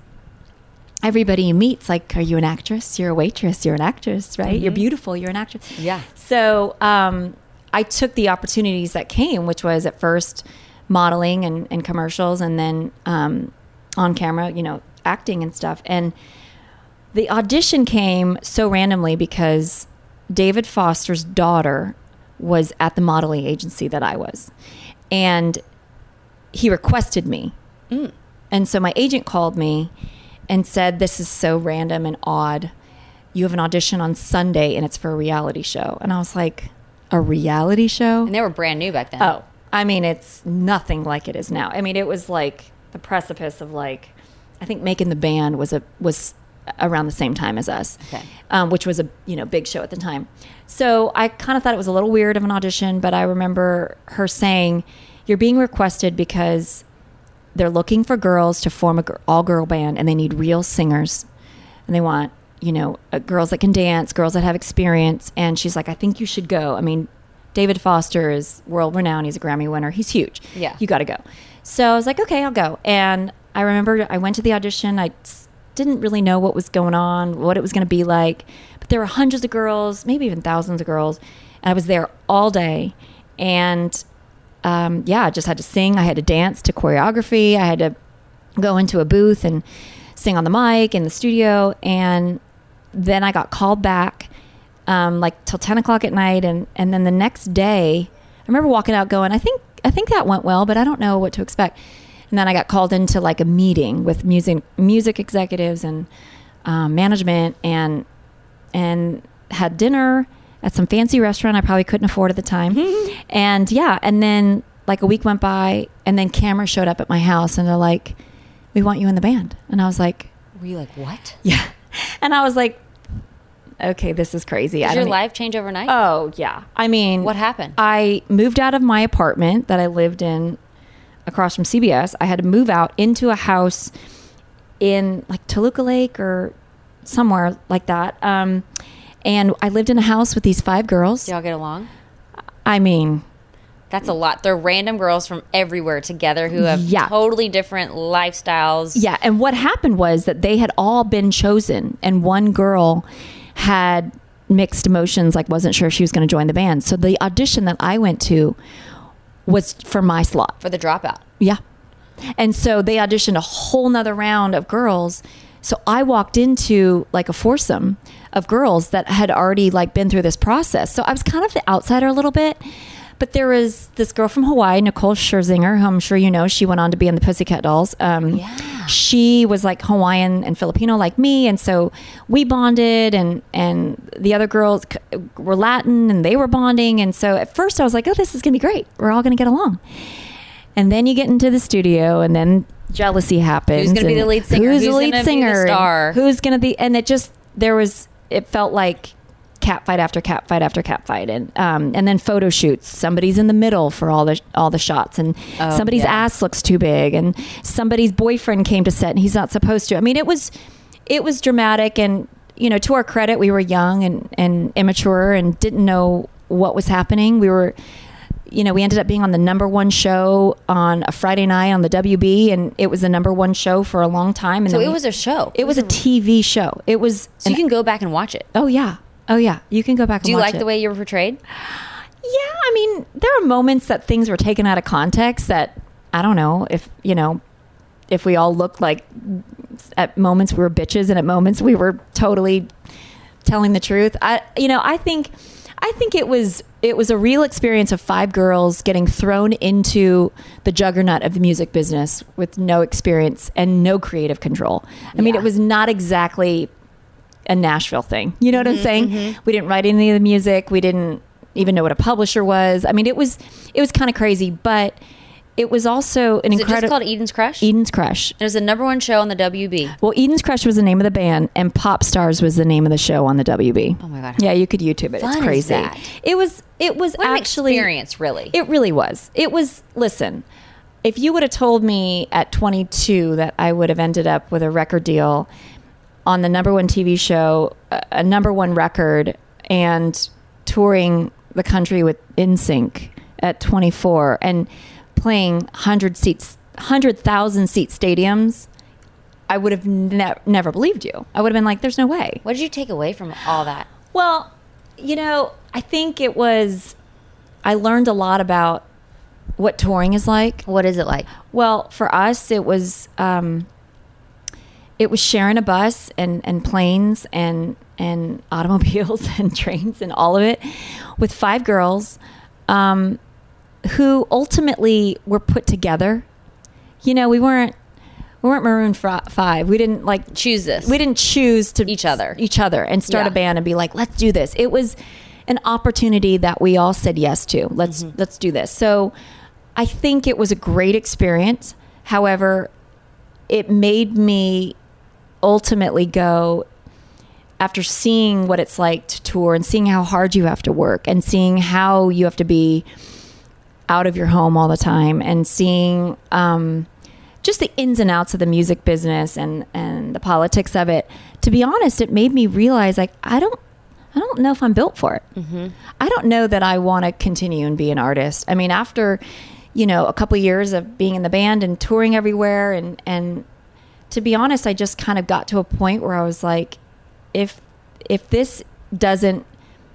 everybody you meet's like, are you an actress? You're a waitress. You're an actress, right? You're beautiful. You're an actress. Yeah. So um, I took the opportunities that came, which was at first modeling and, and commercials, and then um, on camera, you know, acting and stuff. And the audition came so randomly because David Foster's daughter was at the modeling agency that I was. And he requested me. And so my agent called me and said, This is so random and odd. You have an audition on Sunday and it's for a reality show. And I was like, A reality show? And they were brand new back then. Oh, I mean, it's nothing like it is now. I mean, it was like the precipice of like, I think making the band was a was around the same time as us, Okay. um, which was a you know big show at the time. So I kind of thought it was a little weird of an audition, but I remember her saying, you're being requested because they're looking for girls to form a gir- all girl band and they need real singers and they want you know uh, girls that can dance girls that have experience and she's like i think you should go i mean david foster is world renowned. He's a grammy winner. He's huge. Yeah. you got to go. So i was like okay i'll go. And i remember i went to the audition. I didn't really know what was going on what it was going to be like. But there were hundreds of girls maybe even thousands of girls. And i was there all day. And um, yeah, I just had to sing. I had to dance to choreography. I had to go into a booth and sing on the mic in the studio. And then I got called back um, like till 10 o'clock at night. And, and then the next day, I remember walking out going, I think, I think that went well, but I don't know what to expect. And then I got called into like a meeting with music, music executives and um, management and, and had dinner at some fancy restaurant I probably couldn't afford at the time. and yeah, and then like a week went by and then cameras showed up at my house and they're like, "We want you in the band." And I was like, Were you like, what? "Yeah." And I was like, "Okay, this is crazy." I Did your e- life change overnight? Oh, yeah. I mean, What happened? I moved out of my apartment that I lived in across from CBS. I had to move out into a house in like Toluca Lake or somewhere like that. Um, and I lived in a house with these five girls. Did y'all get along? I mean, That's a lot. They're random girls from everywhere together who have Yeah. totally different lifestyles. yeah. And what happened was that they had all been chosen, and one girl had mixed emotions, like wasn't sure if she was going to join the band. So the audition that I went to was for my slot. For the dropout. Yeah. And so they auditioned a whole nother round of girls. So I walked into like a foursome of girls that had already like been through this process. So I was kind of the outsider a little bit. But there was this girl from Hawaii, Nicole Scherzinger, who I'm sure you know. She went on to be in the Pussycat Dolls. Um, Yeah. She was like Hawaiian and Filipino like me, and so we bonded, and and the other girls were Latin, and they were bonding, and so at first I was like, oh, this is gonna be great. We're all gonna get along. And then you get into the studio, and then jealousy happens. Who's gonna be the lead singer? Who's, Who's the lead the singer? star? Who's gonna be? And it just there was. It felt like cat fight after cat fight after cat fight, and um, and then photo shoots. Somebody's in the middle for all the all the shots, and Oh, somebody's yeah. ass looks too big, and somebody's boyfriend came to set and he's not supposed to. I mean, it was it was dramatic, and you know, to our credit, we were young and and immature and didn't know what was happening. We were you know, we ended up being on the number one show on a Friday night on the WB, and it was the number one show for a long time. And So it we- was a show. it was a TV show. It was. So you can go back and watch it. oh yeah, oh yeah. You can go back. To that. Do you like it. the way you were portrayed? Yeah, I mean, there are moments that things were taken out of context that I don't know if you know if we all looked like at moments we were bitches and at moments we were totally telling the truth. I you know, I think I think it was it was a real experience of five girls getting thrown into the juggernaut of the music business with no experience and no creative control. I mean, it was not exactly a Nashville thing. You know what I'm mm-hmm, saying? Mm-hmm. We didn't write any of the music. We didn't even know what a publisher was. I mean, it was it was kind of crazy, but it was also an incredible called Eden's Crush? Eden's Crush. It was the number one show on the WB. Well, Eden's Crush was the name of the band, and Pop Stars was the name of the show on the WB. Oh my God. Yeah, you could YouTube it. fun it's crazy. that? It was. It was What an actually experience, really. It really was. It was. Listen, if you would have told me at 22 that I would have ended up with a record deal on the number one TV show, a, number one record, and touring the country with NSYNC at 24 and playing 100 seats, 100,000 seat stadiums, I would have ne- never believed you. I would have been like, there's no way. What did you take away from all that? Well, you know, I think it was, I learned a lot about what touring is like. What is it like? Well, for us, it was um, it was sharing a bus and, and planes and and automobiles and trains and all of it with five girls um, who ultimately were put together. You know, we weren't we weren't Maroon Five. We didn't like Choose this. we didn't choose to Each other. each other and start Yeah. a band and be like let's do this it was an opportunity that we all said yes to let's Mm-hmm. let's do this so i think it was a great experience however it made me ultimately go after seeing what it's like to tour and seeing how hard you have to work and seeing how you have to be out of your home all the time and seeing um, just the ins and outs of the music business and and the politics of it. To be honest, it made me realize like I don't I don't know if I'm built for it. Mm-hmm. I don't know that I want to continue and be an artist. I mean, after you know a couple years of being in the band and touring everywhere, and and to be honest, I just kind of got to a point where I was like, if if this doesn't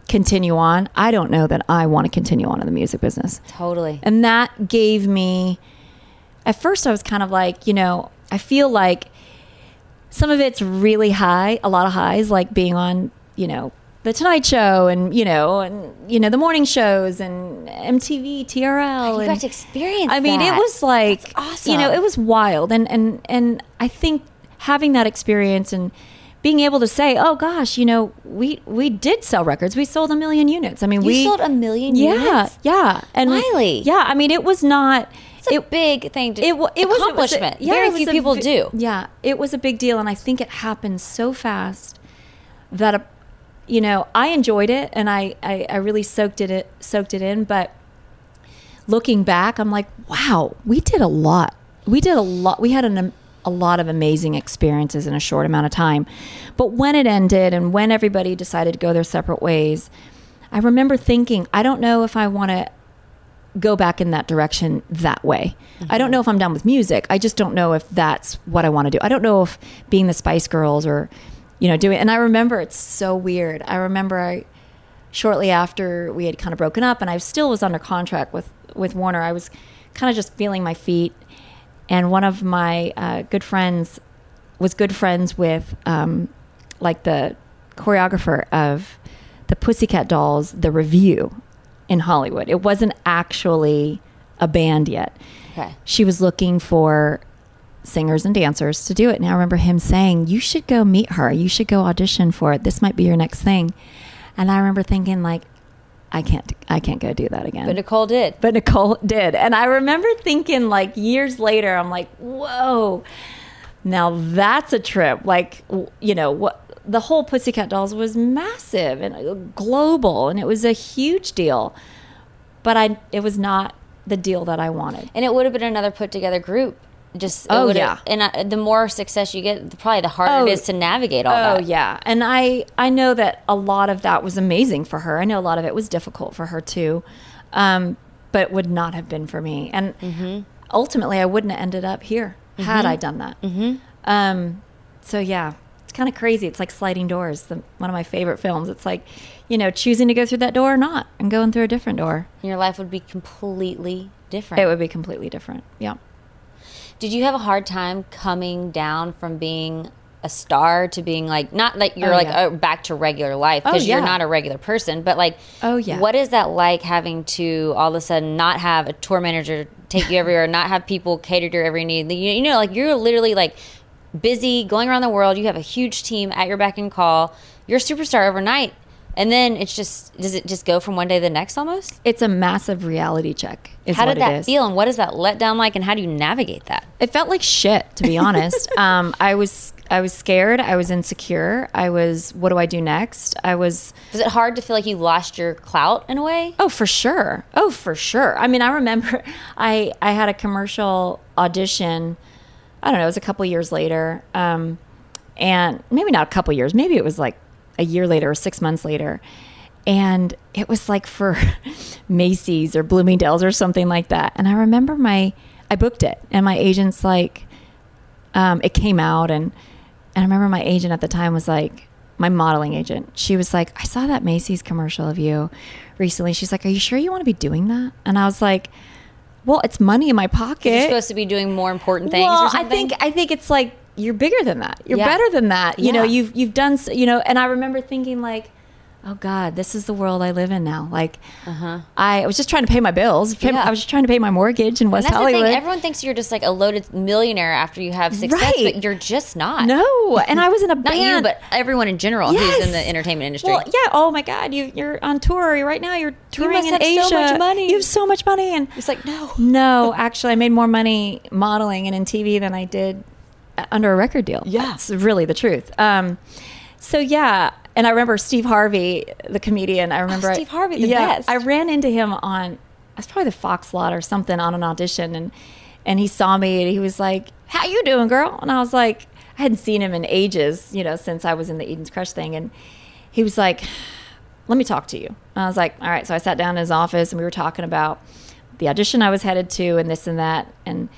continue on, I don't know that I want to continue on in the music business. Totally. And that gave me, at first, I was kind of like, you know, I feel like some of it's really high, a lot of highs, like being on, you know, the Tonight Show and you know and you know the morning shows and MTV TRL. You and, got to experience I mean, that. it was like That's awesome. you know, it was wild, and and and I think having that experience and being able to say, oh gosh, you know, we we did sell records. We sold a million units. I mean, You we sold a million yeah, units? Yeah, yeah, and Maile. yeah. I mean, it was not. It's a big thing to it, it was it was a- accomplishment. yeah, Very it was few a people do. Yeah, it was a big deal, and I think it happened so fast that, uh, you know, I enjoyed it and I, I, I really soaked it, it soaked it in. But looking back, I'm like, wow, we did a lot. We did a lot. We had an, a lot of amazing experiences in a short amount of time. But when it ended and when everybody decided to go their separate ways, I remember thinking, I don't know if I want to go back in that direction that way. I don't mm-hmm. know if I'm done with music. I just don't know if that's what I want to do. I don't know if being the Spice Girls or, you know, doing. And I remember it's so weird. I remember I shortly after we had kind of broken up, and I still was under contract with with Warner. I was kind of just feeling my feet, and one of my uh, good friends was good friends with um, like the choreographer of the Pussycat Dolls, the revue in Hollywood. It wasn't actually a band yet. Okay. She was looking for singers and dancers to do it. And I remember him saying, You should go meet her. You should go audition for it. This might be your next thing. And I remember thinking, like, I can't I can't go do that again. But Nicole did. But Nicole did. And I remember thinking, like, years later, I'm like, whoa, now that's a trip. Like, you know, what the whole Pussycat Dolls was massive and uh, global, and it was a huge deal. But I, it was not the deal that I wanted. and it would have been another put together group. Just Oh, yeah. and uh, the more success you get, probably the harder Oh, it is to navigate all Oh that. yeah, and I I know that a lot of that was amazing for her. I know a lot of it was difficult for her too, um, but would not have been for me. And Mm-hmm. ultimately, I wouldn't have ended up here had I done that. Mm-hmm. Um, so yeah, it's kind of crazy. It's like sliding doors. The, one of my favorite films. It's like, you know, choosing to go through that door or not, and going through a different door. Your life would be completely different. It would be completely different. Yeah. Did you have a hard time coming down from being a star to being like not like you're Oh, like yeah. back to regular life Oh, because you're not a regular person, but like Oh, yeah. what is that like having to all of a sudden not have a tour manager take you everywhere, not have people cater to your every need? You, you know, like you're literally like busy going around the world. You have a huge team at your beck and call. You're a superstar overnight, and then it's just does it just go from one day to the next almost? It's a massive reality check. Is How did that feel, and what is that letdown like, and how do you navigate that? It felt like shit, to be honest. um, I was I was scared. I was insecure. I was, what do I do next? I was, Was it hard to feel like you lost your clout in a way? oh, for sure. Oh, for sure. I mean, I remember I I had a commercial audition. I don't know. It was a couple years later, um, and maybe not a couple years. Maybe it was like a year later or six months later. And it was like for Macy's or Bloomingdale's or something like that. And I remember my, I booked it, and my agent's like, um, it came out and and I remember my agent at the time was like my modeling agent. She was like, I saw that Macy's commercial of you recently. She's like, Are you sure you want to be doing that? And I was like, Well, it's money in my pocket. You're supposed to be doing more important things well, I think I think it's like you're bigger than that. You're Yeah. better than that. You know, you've you've done you know. And I remember thinking like, oh God, this is the world I live in now. Like, I was just trying to pay my bills. Pay- Uh-huh. Yeah. I was just trying to pay my mortgage in West Hollywood. the thing. Everyone thinks you're just like a loaded millionaire after you have success, Right. but you're just not. no, and I was in a Not band. you, but everyone in general who's in the entertainment industry. Well, yeah. Oh my God, you you're on tour right now. You're touring must in have Asia. so much money. You have so much money, and it's like, no. no, actually, I made more money modeling and in TV than I did under a record deal. Yeah. that's really the truth. Um, so yeah, and I remember Steve Harvey, the comedian. I remember Oh, Steve Harvey, the yeah, best. I ran into him on. I was probably the Fox lot or something on an audition, and and he saw me and he was like, "How you doing, girl?" And I was like, I hadn't seen him in ages, you know, since I was in the Eden's Crush thing, and he was like, "Let me talk to you." And I was like, "All right." So I sat down in his office and we were talking about the audition I was headed to and this and that, and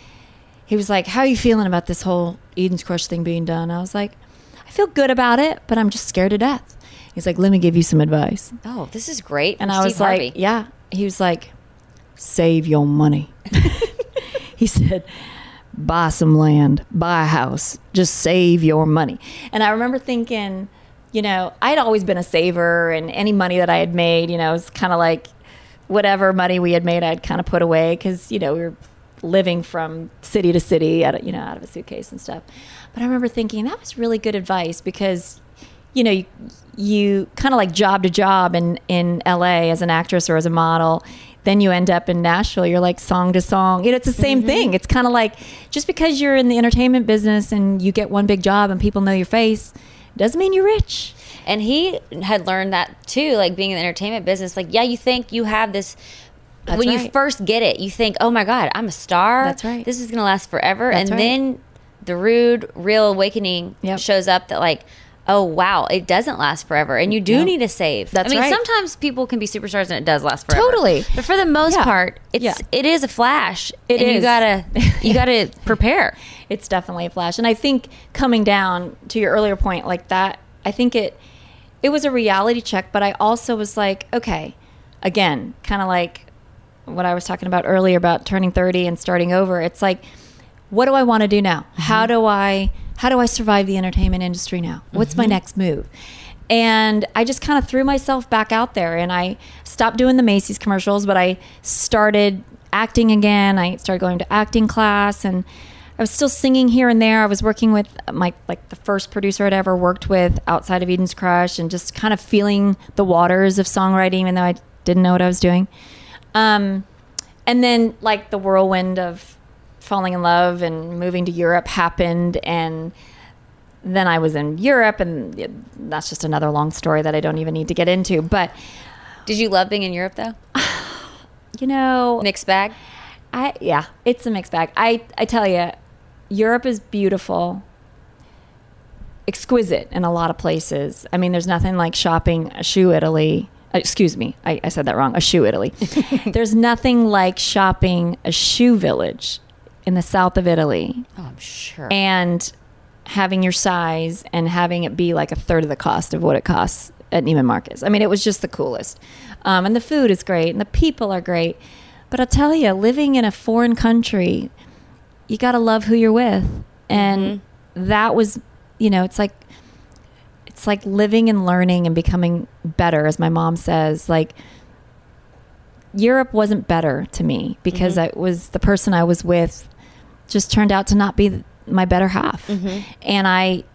he was like, "How are you feeling about this whole Eden's Crush thing being done?" I was like, "I feel good about it, but I'm just scared to death." He's like, "Let me give you some advice." Oh, this is great. And from I was Steve like, yeah. He was like, save your money. he said, buy some land, buy a house, just save your money. And I remember thinking, you know, I'd always been a saver, and any money that I had made, you know, was kind of like whatever money we had made, I'd kind of put away because, you know, we were living from city to city, out of, you know, out of a suitcase and stuff. But I remember thinking that was really good advice because you know, you, you kind of like job to job in, in LA as an actress or as a model. Then you end up in Nashville, you're like song to song. You know, it's the same mm-hmm. thing. It's kind of like just because you're in the entertainment business and you get one big job and people know your face doesn't mean you're rich. And he had learned that too, like being in the entertainment business. Like, yeah, you think you have this. That's when you first get it, you think, "Oh my God, I'm a star. That's right. This is gonna last forever." That's and right. then the rude, real awakening Yep. shows up that like, oh wow, it doesn't last forever, and you do need to save. That's I mean, right. sometimes people can be superstars and it does last forever. Totally. but for the most Yeah. part, it's Yeah. it is a flash. It and You gotta you gotta prepare. it's definitely a flash and i think coming down to your earlier point like that i think it it was a reality check but i also was like okay again kind of like what i was talking about earlier about turning 30 and starting over it's like what do i want to do now? Mm-hmm. How do i how do i survive the entertainment industry now? What's my mm-hmm. next move? And i just kind of threw myself back out there and i stopped doing the macy's commercials but i started acting again. I started going to acting class and I was still singing here and there. I was working with my like the first producer I'd ever worked with outside of Eden's Crush, and just kind of feeling the waters of songwriting, even though I didn't know what I was doing. Um, and then like the whirlwind of falling in love and moving to Europe happened, and then I was in Europe, and that's just another long story that I don't even need to get into. But Did you love being in Europe though? you know, Mixed bag. I yeah, it's a mixed bag. I I tell you, Europe is beautiful, exquisite in a lot of places. I mean, there's nothing like shopping a shoe Italy. Uh, Excuse me, I, I said that wrong. A shoe Italy. there's nothing like shopping a shoe village in the south of Italy Oh, I'm sure. and having your size and having it be like a third of the cost of what it costs at Neiman Marcus. I mean, it was just the coolest. Um, and the food is great and the people are great. But I'll tell you, living in a foreign country, you got to love who you're with. And that was, you know, it's like, it's like living and learning and becoming better, as my mom says. Like, Europe wasn't better to me because mm-hmm. I was the person I was with just turned out to not be my better half. Mm-hmm. And I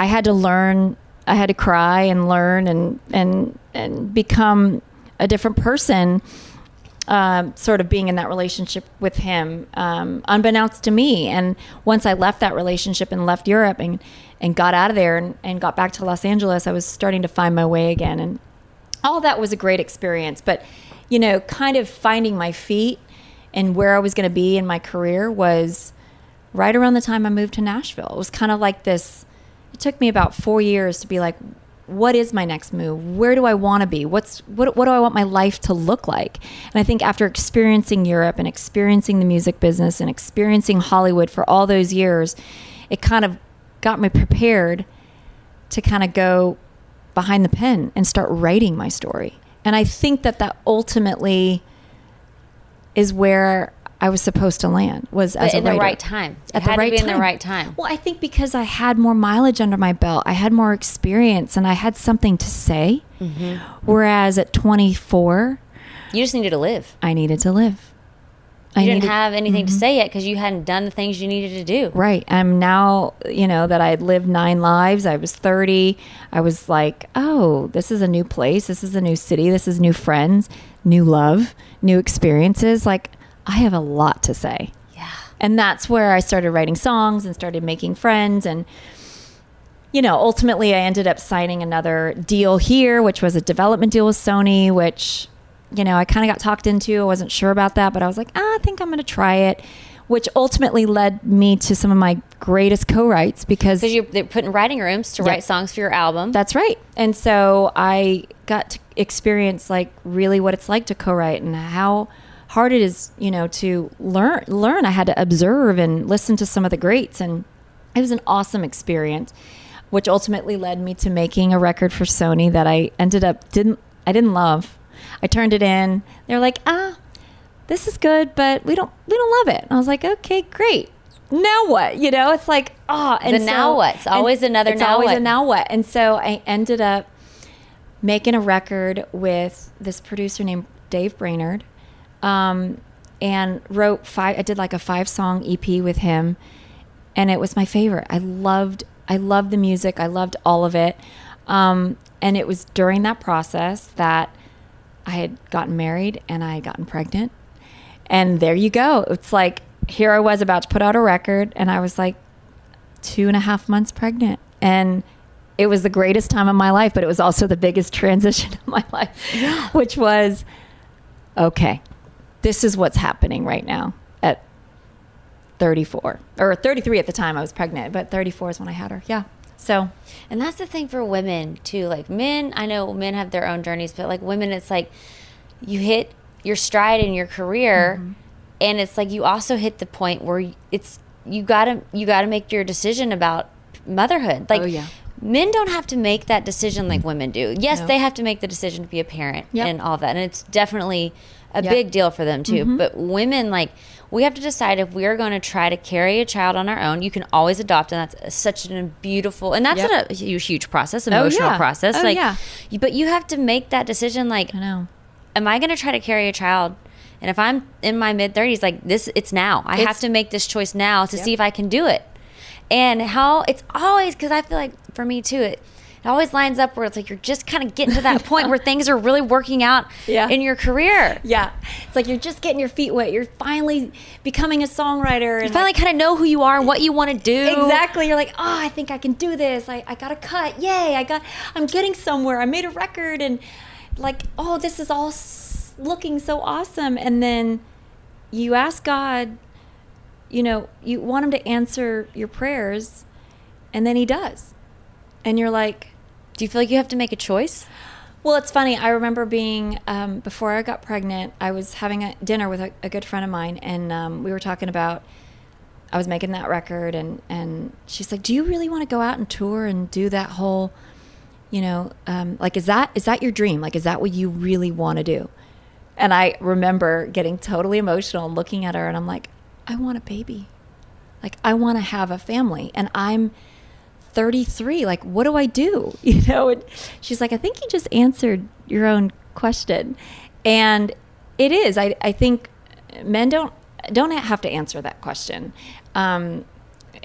I had to learn I had to cry and learn and and and become a different person um, sort of being in that relationship with him, um, unbeknownst to me. And once I left that relationship and left Europe and, and got out of there and, and got back to Los Angeles, I was starting to find my way again. And all that was a great experience. But, you know, kind of finding my feet and where I was going to be in my career was right around the time I moved to Nashville. It was kind of like this. It took me about four years to be like, what is my next move? Where do I want to be? What's what? What do I want my life to look like? And I think after experiencing Europe and experiencing the music business and experiencing Hollywood for all those years, it kind of got me prepared to kind of go behind the pen and start writing my story. And I think that that ultimately is where I was supposed to land was as But a in the right time. At had the to right be time. in the right time. Well, I think because I had more mileage under my belt, I had more experience, and I had something to say. Mm-hmm. Whereas at 24, You just needed to live. I needed to live. You I didn't needed- have anything to say yet because you hadn't done the things you needed to do. Right. I'm now, you know, that I had lived nine lives. I was 30. I was like, oh, this is a new place. This is a new city. This is new friends, new love, new experiences. Like, I have a lot to say. Yeah. And that's where I started writing songs and started making friends. And, you know, ultimately I ended up signing another deal here, which was a development deal with Sony, which you know, I kind of got talked into. I wasn't sure about that, but I was like, ah, I think I'm going to try it, which ultimately led me to some of my greatest co-writes because Because you're they're putting writing rooms to Yeah. write songs for your album. that's right. And so I got to experience like really what it's like to co-write and how hard it is, you know, to learn learn. I had to observe and listen to some of the greats and it was an awesome experience which ultimately led me to making a record for Sony that I ended up didn't I didn't love. I turned it in. They're like, "Ah, this is good, but we don't we don't love it." And I was like, "Okay, great." Now what? You know, it's like, oh, and The now what? It's always another it's now always what. a now what? And so I ended up making a record with this producer named Dave Brainard, um, and wrote five. I did like a five song EP with him, and it was my favorite. I loved I loved the music. I loved all of it. Um, and it was during that process that I had gotten married and I had gotten pregnant. And there you go. It's like here I was about to put out a record, and I was like two and a half months pregnant. And it was the greatest time of my life, but it was also the biggest transition of my life, which was okay, this is what's happening right now at 34 or 33 at the time I was pregnant, but 34 is when I had her. Yeah. So, And that's the thing for women too. Like men, I know men have their own journeys, but like women, it's like you hit your stride in your career, Mm-hmm. and it's like you also hit the point where it's you gotta you gotta make your decision about motherhood. Like Oh, yeah. men don't have to make that decision like women do. Yes, No. they have to make the decision to be a parent Yep. and all of that, and it's definitely a Yep. Mm-hmm. big deal for them too. But women, like, we have to decide if we are going to try to carry a child on our own. You can always adopt, and that's such a beautiful, and that's Yep. a huge, huge process, emotional yeah. process. Oh, like, yeah. but you have to make that decision. Like, I know. am I going to try to carry a child? And if I'm in my mid 30s, like this, it's now. I have to make this choice now to see if I can do it. And how it's always because I feel like for me too, it, it always lines up where it's like you're just kind of getting to that point where things are really working out Yeah. in your career. Yeah. It's like you're just getting your feet wet. You're finally becoming a songwriter. And You finally kind of know who you are and what you want to do. Exactly. You're like, oh, I think I can do this. I, I got a cut. Yay. I got, I'm getting somewhere. I made a record and like, oh, this is all looking so awesome. And then you ask God, you know, you want him to answer your prayers and then he does. And you're like, Do you feel like you have to make a choice? well, it's funny. I remember being um, before I got pregnant. I was having a dinner with a, a good friend of mine, and um, we were talking about. I was making that record, and and she's like, "Do you really want to go out and tour and do that whole, you know, um, like is that is that your dream? Like, is that what you really want to do?" And I remember getting totally emotional looking at her, and I'm like, "I want a baby, like I want to have a family, and I'm." 33 like what do i do? You know and she's like i think you just answered your own question. And it is. I, I think men don't don't have to answer that question. Um,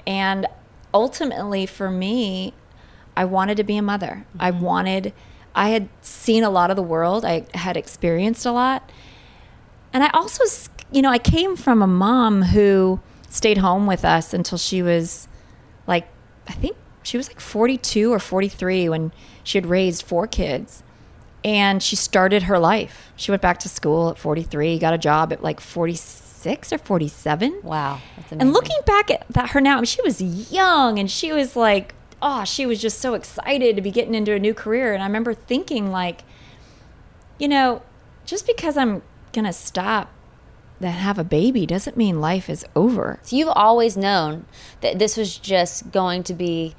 and ultimately for me i wanted to be a mother. I wanted i had seen a lot of the world. I had experienced a lot. And I also, you know, I came from a mom who stayed home with us until she was like, I think she was like 42 or 43 when she had raised four kids. And she started her life. She went back to school at 43, got a job at like 46 or 47. Wow, that's amazing. And looking back at that, her now, I mean, she was young and she was like, oh, she was just so excited to be getting into a new career. And I remember thinking, like, you know, just because I'm going to stop and have a baby doesn't mean life is over. So you've always known that this was just going to be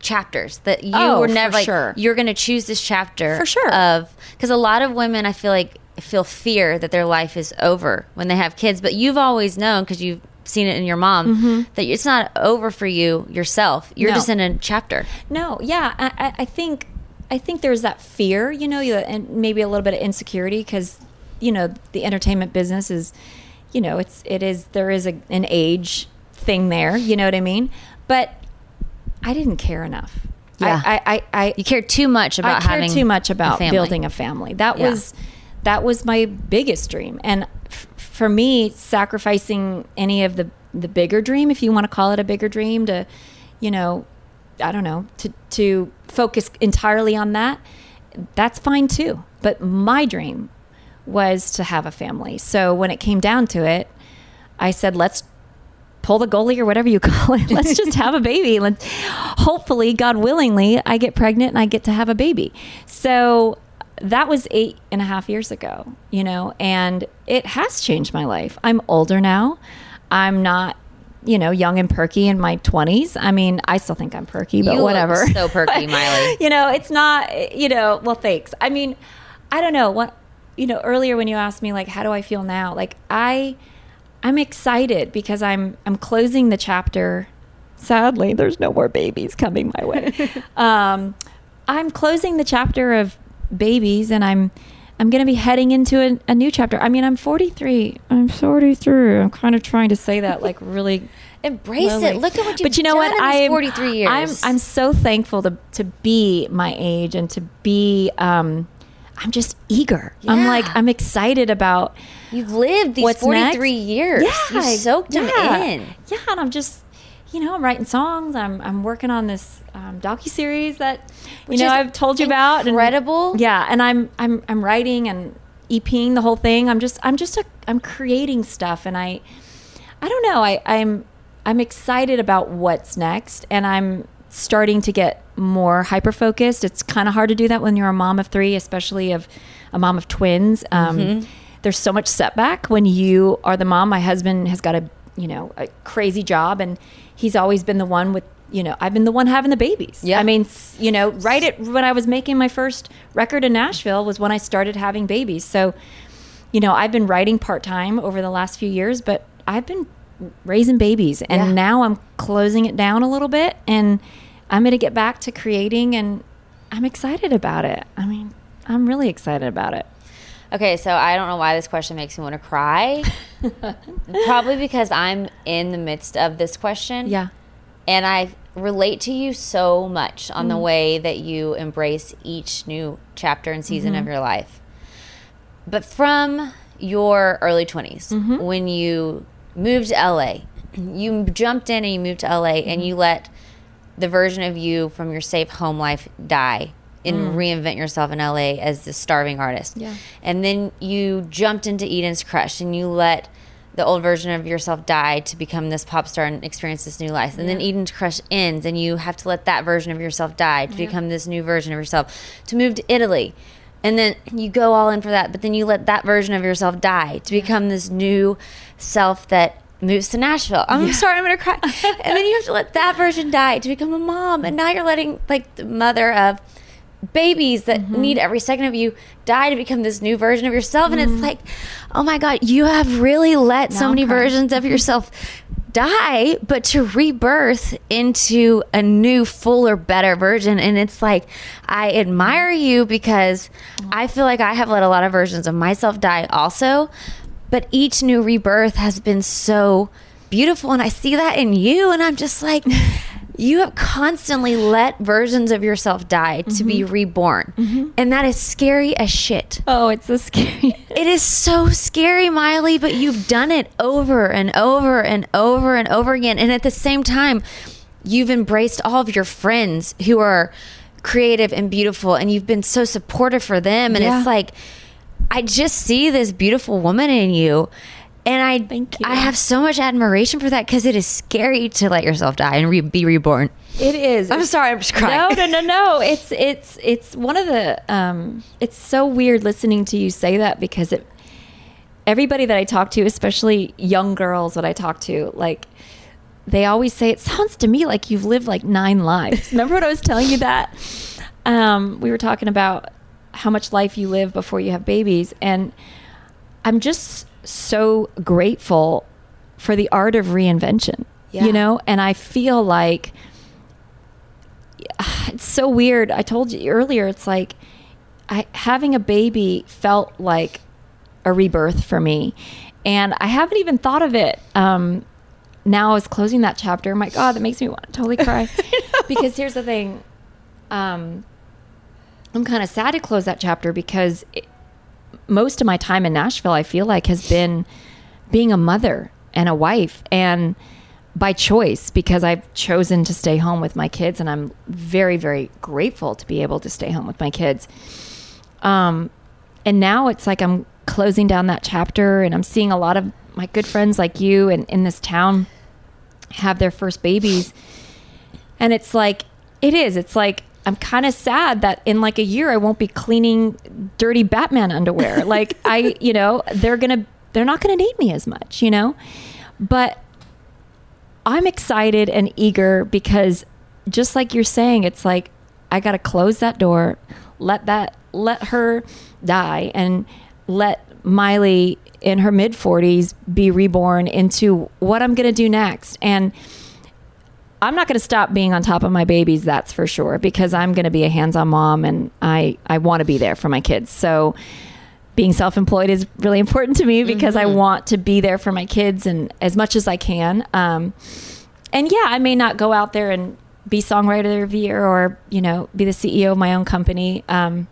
chapters that you Oh, were never like sure. you're going to choose this chapter For sure. of because a lot of women I feel like feel fear that their life is over when they have kids but you've always known because you've seen it in your mom that it's not over for you yourself you're Mm-hmm. No. just in a chapter No, yeah, I, I- I think I think there's that fear, you know, and maybe a little bit of insecurity because you know the entertainment business is, you know, it's it is there is a, an age thing there, you know what I mean? But I didn't care enough. Yeah. I I, I, I you care too much about I cared having too much about family. building a family. That Yeah. was that was my biggest dream, and f- for me, sacrificing any of the the bigger dream, if you want to call it a bigger dream, to you know, I don't know, to to focus entirely on that, that's fine too. But my dream was to have a family. So when it came down to it, I said, let's pull the goalie or whatever you call it. Let's just have a baby. Let's hopefully, God willingly, I get pregnant and I get to have a baby. So that was eight and a half years ago, you know, and it has changed my life. I'm older now. I'm not, you know, young and perky in my 20s. I mean, I still think I'm perky, but You whatever. so perky, Maile. you know, it's not, you know, well, thanks. I mean, I don't know what, you know, earlier when you asked me, like, how do I feel now? Like, I, I'm excited because I'm, I'm closing the chapter. Sadly, there's no more babies coming my way. um, I'm closing the chapter of babies and I'm, I'm going to be heading into a, a new chapter. I mean, I'm 43. I'm 43. I'm kind of trying to say that like really Embrace lowly. it. Look at what you've but you know done what? I'm 43 years. I'm I'm so thankful to to be my age and to be um I'm just eager. I'm like I'm excited about You've lived these what's 43 next. years. Yeah, You soaked them yeah. in. Yeah, and I'm just you know, I'm writing songs. I'm I'm working on this um, docu series that you Which know I've told you about. and- incredible. yeah, and I'm I'm I'm writing and EPing the whole thing. I'm just I'm just a, I'm creating stuff, and I I don't know. I I'm I'm excited about what's next, and I'm starting to get more hyper focused. It's kind of hard to do that when you're a mom of three, especially of a mom of twins. Um, There's so much setback when you are the mom. My husband has got a you know a crazy job, and he's always been the one with you know I've been the one having the babies. Yeah. I mean you know right at when I was making my first record in Nashville was when I started having babies. So you know, I've been writing part time over the last few years, but I've been raising babies, and Yeah. now I'm closing it down a little bit, and I'm going to get back to creating, and I'm excited about it. I mean, I'm really excited about it. Okay, so I don't know why this question makes me want to cry. Probably because I'm in the midst of this question. Yeah. And I relate to you so much on Mm. the way that you embrace each new chapter and season Mm-hmm. of your life. But from your early 20s, Mm-hmm. when you moved to LA, you jumped in and you moved to LA and Mm-hmm. you let the version of you from your safe home life die and reinvent yourself in LA as the starving artist. Mm. Yeah. And then you jumped into Eden's Crush and you let the old version of yourself die to become this pop star and experience this new life. And then Eden's Crush ends and you have to let that version of yourself die to become this new version of yourself, to move to Italy. And then you go all in for that, but then you let that version of yourself die to become this new self that moves to Nashville. I'm sorry, I'm gonna cry. and then you have to let that version die to become a mom. And now you're letting like the mother of babies that Mm-hmm. need every second of you die to become this new version of yourself. And Mm-hmm. it's like, oh my God, you have really let so many versions of yourself die, but to rebirth into a new, fuller, better version. And it's like, I admire you because I feel like I have let a lot of versions of myself die also. But each new rebirth has been so beautiful. And I see that in you. And I'm just like, you have constantly let versions of yourself die to be Mm-hmm. reborn. And that is scary as shit. Oh, it's so scary. It is so scary, Maile, but you've done it over and over and over and over again. And at the same time, you've embraced all of your friends who are creative and beautiful, and you've been so supportive for them. And Yeah. it's like, I just see this beautiful woman in you. And I, you. I have so much admiration for that because it is scary to let yourself die and re- be reborn. It is. I'm sorry, I'm just crying. No, no, no, no. It's it's it's one of the. Um, it's so weird listening to you say that because it. Everybody that I talk to, especially young girls that I talk to, like they always say it sounds to me like you've lived like nine lives. Remember what I was telling you that? Um, we were talking about how much life you live before you have babies, and I'm just so grateful for the art of reinvention. Yeah. You know, and I feel like it's so weird. I told you earlier, it's like I having a baby felt like a rebirth for me. And I haven't even thought of it. Um, now I was closing that chapter. My God, that makes me want to totally cry. because here's the thing. Um, I'm kind of sad to close that chapter because it, most of my time in Nashville, I feel like, has been being a mother and a wife. And by choice because I've chosen to stay home with my kids and I'm very very grateful to be able to stay home with my kids. Um and now it's like I'm closing down that chapter and I'm seeing a lot of my good friends like you and in this town have their first babies. And it's like it is. It's like I'm kind of sad that in like a year I won't be cleaning dirty Batman underwear. like I, you know, they're going to they're not going to need me as much, you know? But I'm excited and eager because just like you're saying, it's like I got to close that door, let that let her die and let Maile in her mid 40s be reborn into what I'm going to do next. And I'm not going to stop being on top of my babies, that's for sure, because I'm going to be a hands-on mom and I I want to be there for my kids. So being self-employed is really important to me because I want to be there for my kids and as much as I can. Um, and yeah, I may not go out there and be songwriter of the year or you know be the CEO of my own company um,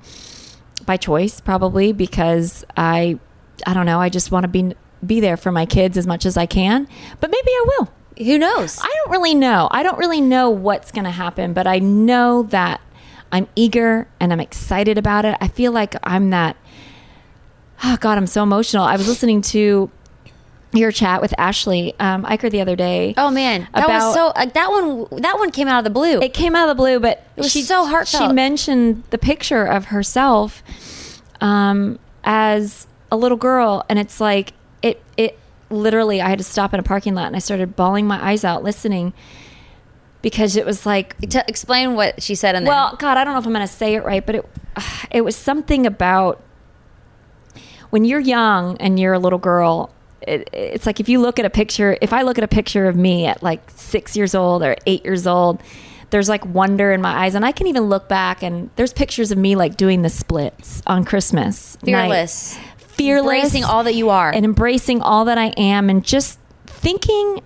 by choice, probably because I I don't know. I just want to be be there for my kids as much as I can. But maybe I will. Who knows? I don't really know. I don't really know what's going to happen, but I know that I'm eager and I'm excited about it. I feel like I'm that. Oh God, I'm so emotional. I was listening to your chat with Ashley um, Eicher the other day. Oh man, that About- was so. Like, that one. That one came out of the blue. It came out of the blue, but It was so heartfelt. She mentioned the picture of herself um, as a little girl, and it's like it. It literally, I had to stop in a parking lot, and I started bawling my eyes out listening because it was like T- explain what she said in there. well, God, I don't know if I'm going to say it right, but it it was something about when you're young and you're a little girl. It, it's like if you look at a picture. If I look at a picture of me at like six years old or eight years old, there's like wonder in my eyes, and I can even look back and there's pictures of me like doing the splits on Christmas. night. Fearless, embracing all that you are. and embracing all that I am, and just thinking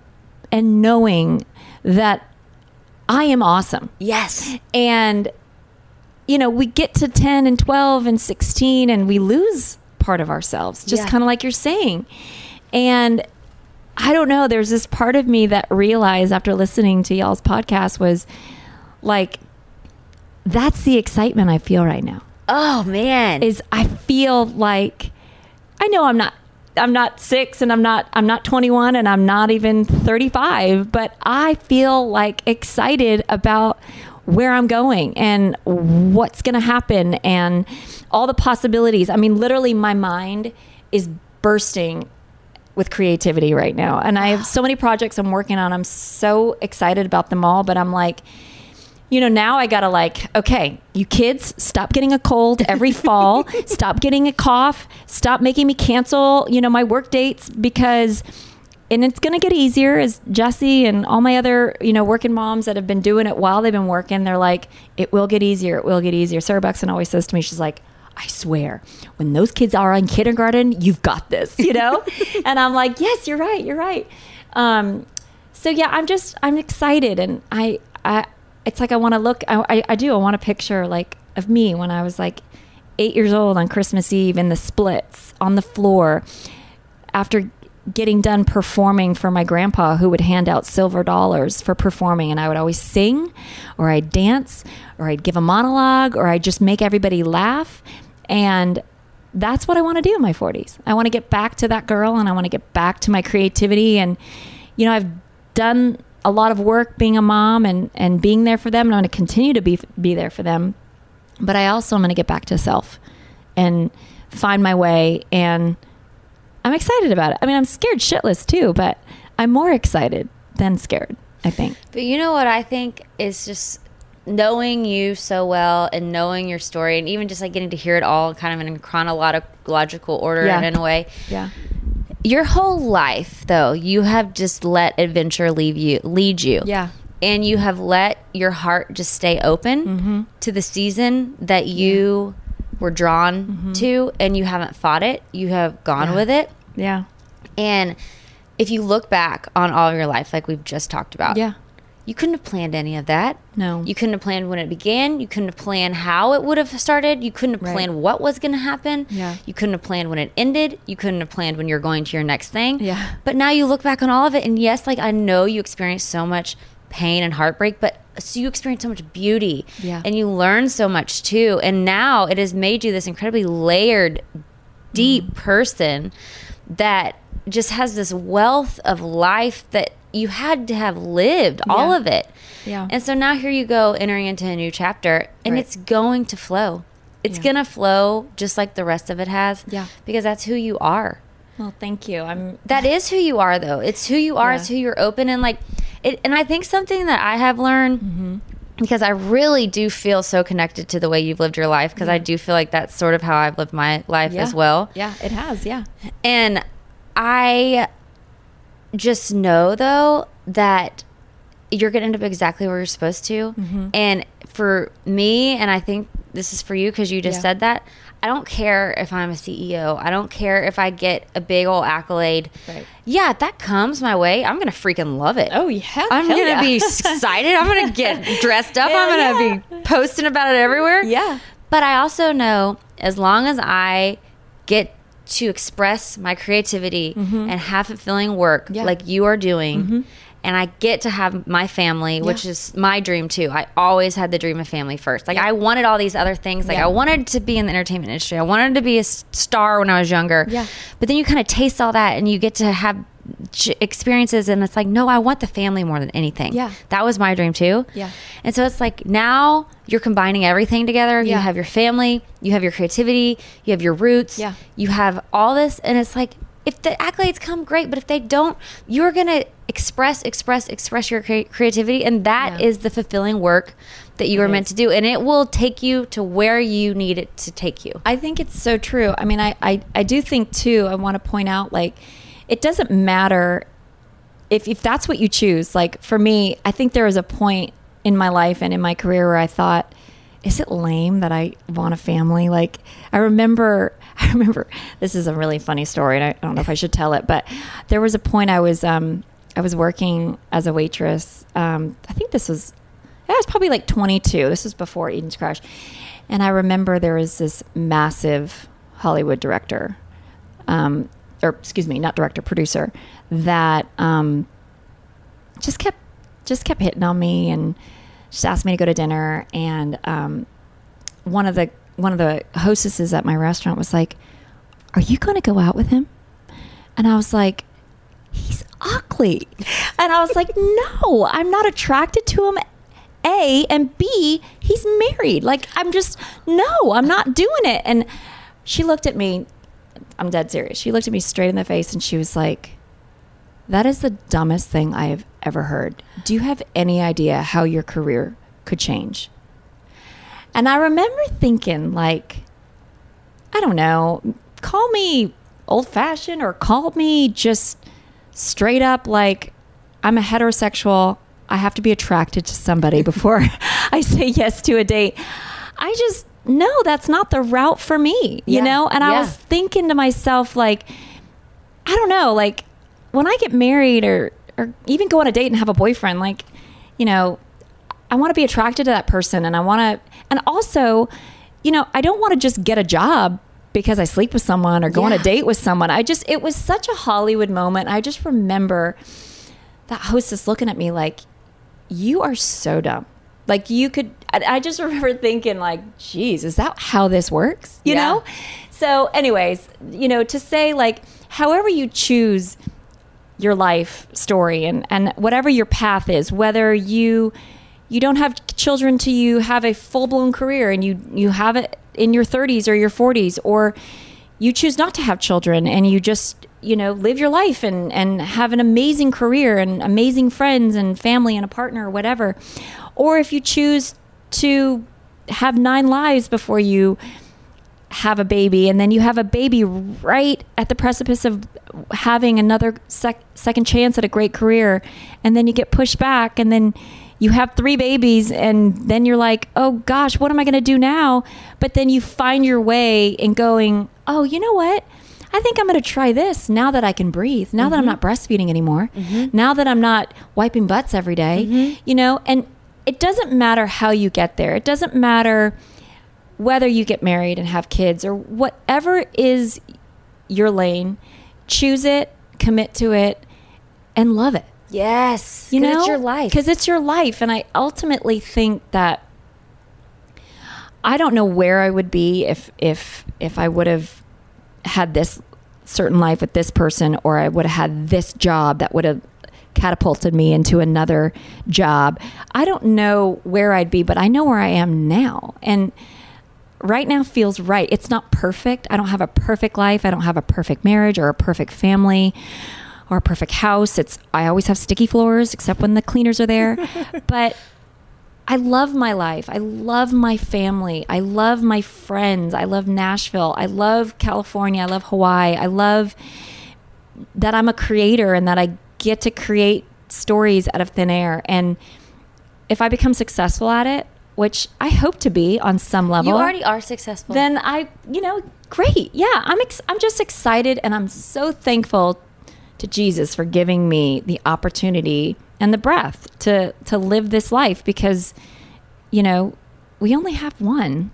and knowing that I am awesome. yes, And, you know, we get to 10 and 12 and 16 and we lose part of ourselves, just Yeah. kind of like you're saying. And I don't know, there's this part of me that realized after listening to y'all's podcast was like, that's the excitement I feel right now. oh man, Is I feel like I know I'm not I'm not 6 and I'm not I'm not 21 and I'm not even 35, but I feel like excited about where I'm going and what's going to happen and all the possibilities. I mean, literally my mind is bursting with creativity right now. And I have so many projects I'm working on. I'm so excited about them all, but I'm like you know, now I gotta like, okay, you kids, stop getting a cold every fall. stop getting a cough. Stop making me cancel, you know, my work dates because, and it's gonna get easier as Jessi and all my other, you know, working moms that have been doing it while they've been working. They're like, it will get easier. It will get easier. Sarah Buxton always says to me, she's like, I swear, when those kids are in kindergarten, you've got this, you know? and I'm like, yes, you're right, you're right. Um, so yeah, I'm just, I'm excited and I, I, it's like I want to look, I, I, I do, I want a picture like of me when I was like eight years old on Christmas Eve in the splits on the floor after getting done performing for my grandpa who would hand out silver dollars for performing. And I would always sing or I'd dance or I'd give a monologue or I'd just make everybody laugh. And that's what I want to do in my 40s. I want to get back to that girl and I want to get back to my creativity. And you know I've done a lot of work being a mom and and being there for them and I'm going to continue to be be there for them but I also am going to get back to self and find my way and I'm excited about it. I mean, I'm scared shitless too, but I'm more excited than scared, I think. But you know what I think is just knowing you so well and knowing your story and even just like getting to hear it all kind of in chronological order Yeah. in a way. Yeah. Your whole life though, you have just let adventure leave you lead you. Yeah. And you have let your heart just stay open Mm-hmm. to the season that you were drawn Mm-hmm. to and you haven't fought it. You have gone with it. Yeah. And if you look back on all of your life, like we've just talked about, Yeah. You couldn't have planned any of that. No. You couldn't have planned when it began. You couldn't have planned how it would have started. You couldn't have Right. planned what was going to happen. Yeah. You couldn't have planned when it ended. You couldn't have planned when you're going to your next thing. Yeah. But now you look back on all of it, and yes, like I know you experienced so much pain and heartbreak, but so you experienced so much beauty. Yeah. And you learned so much too. And now it has made you this incredibly layered deep mm-hmm. person that just has this wealth of life that you had to have lived all Yeah. of it. Yeah. And so now here you go entering into a new chapter and Right. it's going to flow. It's Yeah. going to flow just like the rest of it has. Yeah. Because that's who you are. Well, thank you. I'm That is who you are though. It's who you are. Yeah. It's who you're open and like it and I think something that I have learned Mm-hmm. because I really do feel so connected to the way you've lived your life because I do feel like that's sort of how I've lived my life as well. Yeah, it has. Yeah. And I just know though that you're going to end up exactly where you're supposed to. Mm-hmm. And for me, and I think this is for you because you just Yeah. said that, I don't care if I'm a CEO. I don't care if I get a big old accolade. Right. Yeah, if that comes my way, I'm going to freaking love it. Oh, yeah. I'm Hell going to yeah. be excited. I'm going to get dressed up. I'm going to be posting about it everywhere. Yeah. But I also know as long as I get to express my creativity and have fulfilling work Mm-hmm. Yeah. Mm-hmm. like you are doing, and I get to have my family, which is my dream too. I always had the dream of family first. Like I wanted all these other things. Like Yeah. I wanted to be in the entertainment industry. I wanted to be a star when I was younger. Yeah. But then you kind of taste all that and you get to have experiences and it's like no i want the family more than anything Yeah. that was my dream too Yeah. and so it's like now you're combining everything together. You have your family, you have your creativity, you have your roots, Yeah. you have all this. And it's like, if the accolades come, great. But if they don't, you're to express, express, express your cre- creativity. And that is Yeah. the fulfilling work that you were meant to do. And it will take you to where you need it to take you. I think it's so true. I mean, I, I, I do think too, I want to point out like, it doesn't matter if, if that's what you choose. Like for me, I think there was a point in my life and in my career where I thought, is it lame that I want a family? Like I remember, I remember this is a really funny story and I don't know if I should tell it, but there was a point I was, um, I was working as a waitress. Um, I think this was, I was probably like 22. This was before Eden's Crush. And I remember there was this massive Hollywood director, um, or excuse me, not director, producer, that um, just kept just kept hitting on me and just asked me to go to dinner. And um, one of the one of the hostesses at my restaurant was like, "Are you going to go out with him?" And I was like, "He's ugly," and I was like, "No, I'm not attracted to him." A and B, he's married. Like I'm just no, I'm not doing it. And she looked at me. I'm dead serious. She looked at me straight in the face and she was like, "That is the dumbest thing I have ever heard. Do you have any idea how your career could change?" And I remember thinking like, I don't know, call me old fashioned or call me just straight up like I'm a heterosexual. I have to be attracted to somebody before I say yes to a date. I just no, that's not the route for me, you Yeah. know? And I was thinking to myself like I don't know, like when I get married or or even go on a date and have a boyfriend, like, you know, I want to be attracted to that person and I want to and also, you know, I don't want to just get a job because I sleep with someone or go on a date with someone. I just it was such a Hollywood moment. I just remember that hostess looking at me like, "You are so dumb." Like you could I, I just remember thinking like, "Geez, is that how this works?" You Yeah. know? So, anyways, you know, to say like however you choose your life story and and whatever your path is whether you you don't have children till you have a full-blown career and you you have it in your 30s or your 40s or you choose not to have children and you just you know live your life and and have an amazing career and amazing friends and family and a partner or whatever or if you choose to have nine lives before you have a baby and then you have a baby right at the precipice of having another sec- second chance at a great career and then you get pushed back and then you have three babies and then you're like oh gosh what am i going to do now? But then you find your way in going oh you know what? I think i'm going to try this now that i can breathe now that i'm mm-hmm. not breastfeeding anymore mm-hmm. now that i'm not wiping butts every day, mm-hmm. you know? And it doesn't matter how you get there it doesn't matter whether you get married and have kids or whatever is your lane, choose it, commit to it, and love it. Yes. You know, it's your life. because it's your life, and I ultimately think that I don't know where I would be if if if I would have had this certain life with this person or I would have had this job that would have catapulted me into another job. I don't know where I'd be, but I know where I am now. And right now feels right. It's not perfect. I don't have a perfect life. I don't have a perfect marriage or a perfect family or a perfect house. It's I always have sticky floors except when the cleaners are there. but I love my life. I love my family. I love my friends. I love Nashville. I love California. I love Hawaii. I love that I'm a creator and that I get to create stories out of thin air. And if I become successful at it, which I hope to be on some level, You already are successful. then I, you know, great. Yeah, I'm ex- I'm just excited and I'm so thankful to Jesus for giving me the opportunity and the breath to to live this life because you know, we only have one.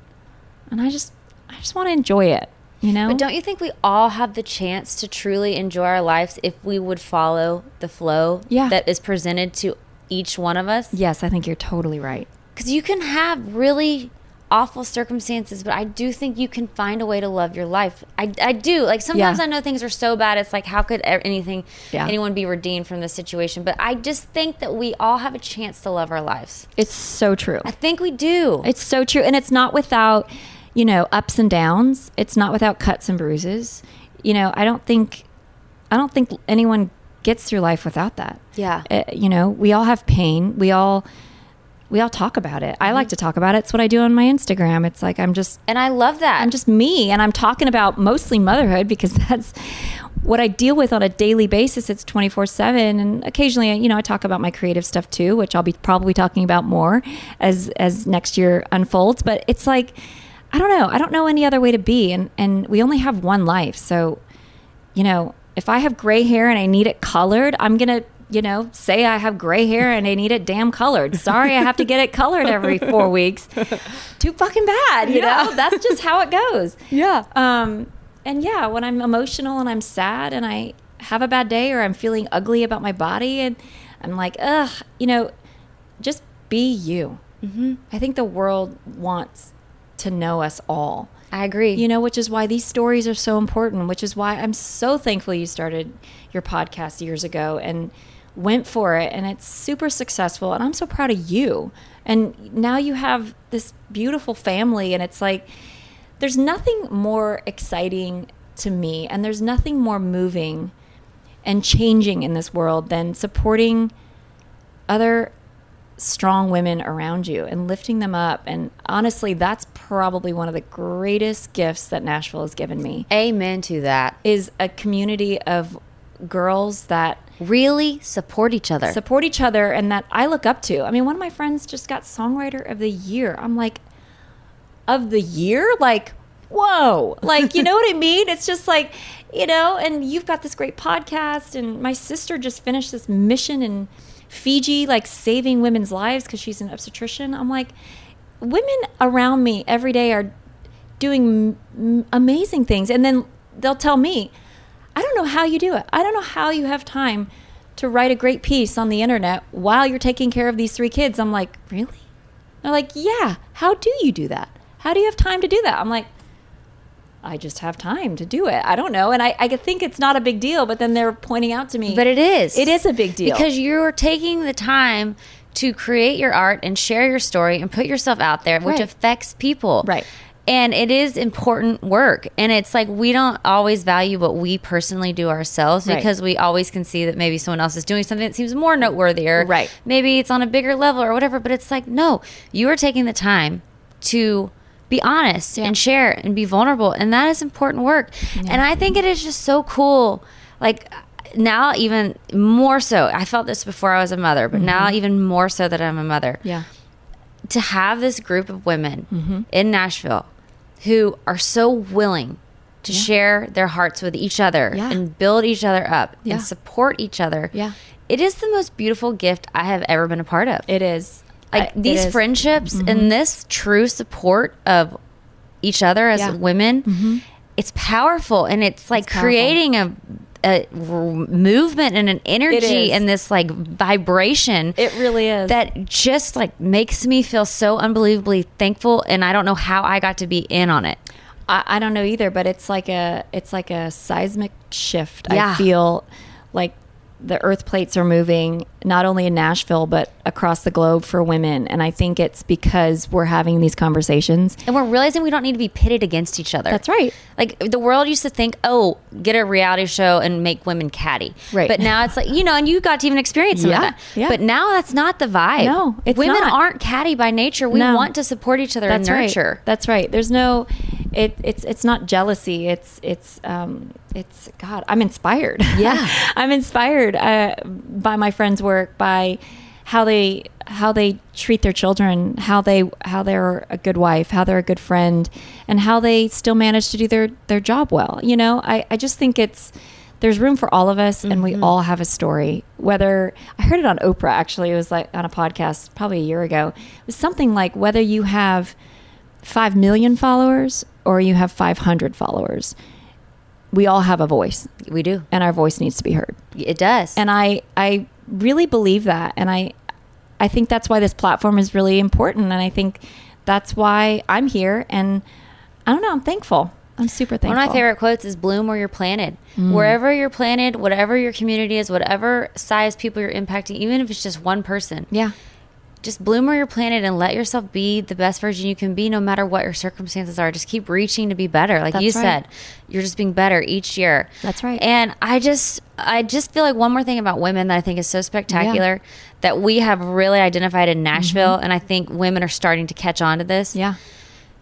And I just I just want to enjoy it, you know? But don't you think we all have the chance to truly enjoy our lives if we would follow the flow Yeah. that is presented to each one of us? yes, I think you're totally right. Because you can have really awful circumstances, but I do think you can find a way to love your life. I, I do. Like sometimes Yeah. I know things are so bad. It's like, how could anything, Yeah. anyone be redeemed from this situation? But I just think that we all have a chance to love our lives. It's so true. I think we do. It's so true. And it's not without, you know, ups and downs. It's not without cuts and bruises. You know, I don't think I don't think anyone gets through life without that. Yeah. Uh, you know, we all have pain. We all we all talk about it. I Mm-hmm. like to talk about it. It's what I do on my Instagram. It's like I'm just and I love that. I'm just me and I'm talking about mostly motherhood because that's what I deal with on a daily basis. It's 24 7. And occasionally, you know, I talk about my creative stuff too, which I'll be probably talking about more as, as next year unfolds. But it's like, I don't know. I don't know any other way to be. And, and we only have one life. So, you know, if I have gray hair and I need it colored, I'm going to, you know, say I have gray hair and I need it damn colored. Sorry, I have to get it colored every four weeks. Too fucking bad, you know? That's just how it goes. yeah. Um, and yeah, when I'm emotional and I'm sad and I have a bad day or I'm feeling ugly about my body and I'm like, ugh, you know, just be you. Mm-hmm. I think the world wants to know us all. I agree. You know, which is why these stories are so important, which is why I'm so thankful you started your podcast years ago and went for it. And it's super successful. And I'm so proud of you. And now you have this beautiful family. And it's like, there's nothing more exciting to me, and there's nothing more moving and changing in this world than supporting other strong women around you and lifting them up. And honestly, that's probably one of the greatest gifts that Nashville has given me Amen to that. is a community of girls that Really support each other. support each other and that I look up to. I mean, one of my friends just got songwriter of the year. I'm like, of the year? Like, whoa. Like, you know what I mean? It's just like, you know, and you've got this great podcast, and my sister just finished this mission in Fiji, like saving women's lives because she's an obstetrician. I'm like, women around me every day are doing amazing things. And then they'll tell me, I don't know how you do it. I don't know how you have time to write a great piece on the internet while you're taking care of these three kids. I'm like, really? They're like, yeah. How do you do that? How do you have time to do that? I'm like, I just have time to do it. I don't know. And I, I think it's not a big deal, but then they're pointing out to me. But it is. It is a big deal. Because you're taking the time to create your art and share your story and put yourself out there, which Right. affects people. Right. And it is important work. And it's like we don't always value what we personally do ourselves Right. because we always can see that maybe someone else is doing something that seems more noteworthy or Right. maybe it's on a bigger level or whatever. But it's like, no, you are taking the time to be honest Yeah. and share and be vulnerable. And that is important work. And I think it is just so cool. Like, now even more so i felt this before i was a mother but now mm-hmm. even more so that i'm a mother yeah. to have this group of women mm-hmm. in nashville who are so willing to share their hearts with each other Yeah. and build each other up Yeah. and support each other Yeah. it is the most beautiful gift i have ever been a part of It is. Like I- these is. Mm-hmm. friendships and this true support of each other as Yeah. Mm-hmm. women it's powerful and it's like powerful. creating a movement and an energy and this like vibration It really is. that just like makes me feel so unbelievably thankful and i don't know how i got to be in on it I, I don't know either, but it's like a it's like a seismic shift. Yeah. I feel like the earth plates are moving not only in Nashville but across the globe for women, and I think it's because we're having these conversations. And we're realizing we don't need to be pitted against each other. That's right. Like the world used to think, oh, get a reality show and make women catty. Right. But now it's like, you know, and you got to even experience some Yeah, of that. yeah. But now that's not the vibe. No, it's Women not. aren't catty by nature. We No. want to support each other That's and nurture. right. That's right. There's no, it, it's it's not jealousy. It's it's um it's God. I'm inspired. Yeah. I'm inspired uh, by my friends' work, by how they how they treat their children, how they how they're a good wife, how they're a good friend, and how they still manage to do their their job well. You know, I I just think it's. There's room for all of us, and we all have a story. Whether I heard it on Oprah, actually, it was like on a podcast probably a year ago. It was something like whether you have 5 million followers or you have 500 followers, we all have a voice We do. and our voice needs to be heard. It does. And I I really believe that and I I think that's why this platform is really important and I think that's why I'm here and I don't know, I'm thankful. I'm super thankful. One of my favorite quotes is bloom where you're planted. Mm. Wherever you're planted, whatever your community is, whatever size people you're impacting, even if it's just one person, Yeah. Just bloom where you're planted and let yourself be the best version you can be no matter what your circumstances are. Just keep reaching to be better. Like you right. said, you're just being better each year. That's right. And I just I just feel like one more thing about women that I think is so spectacular that we have really identified in Nashville mm-hmm. and I think women are starting to catch on to this. Yeah.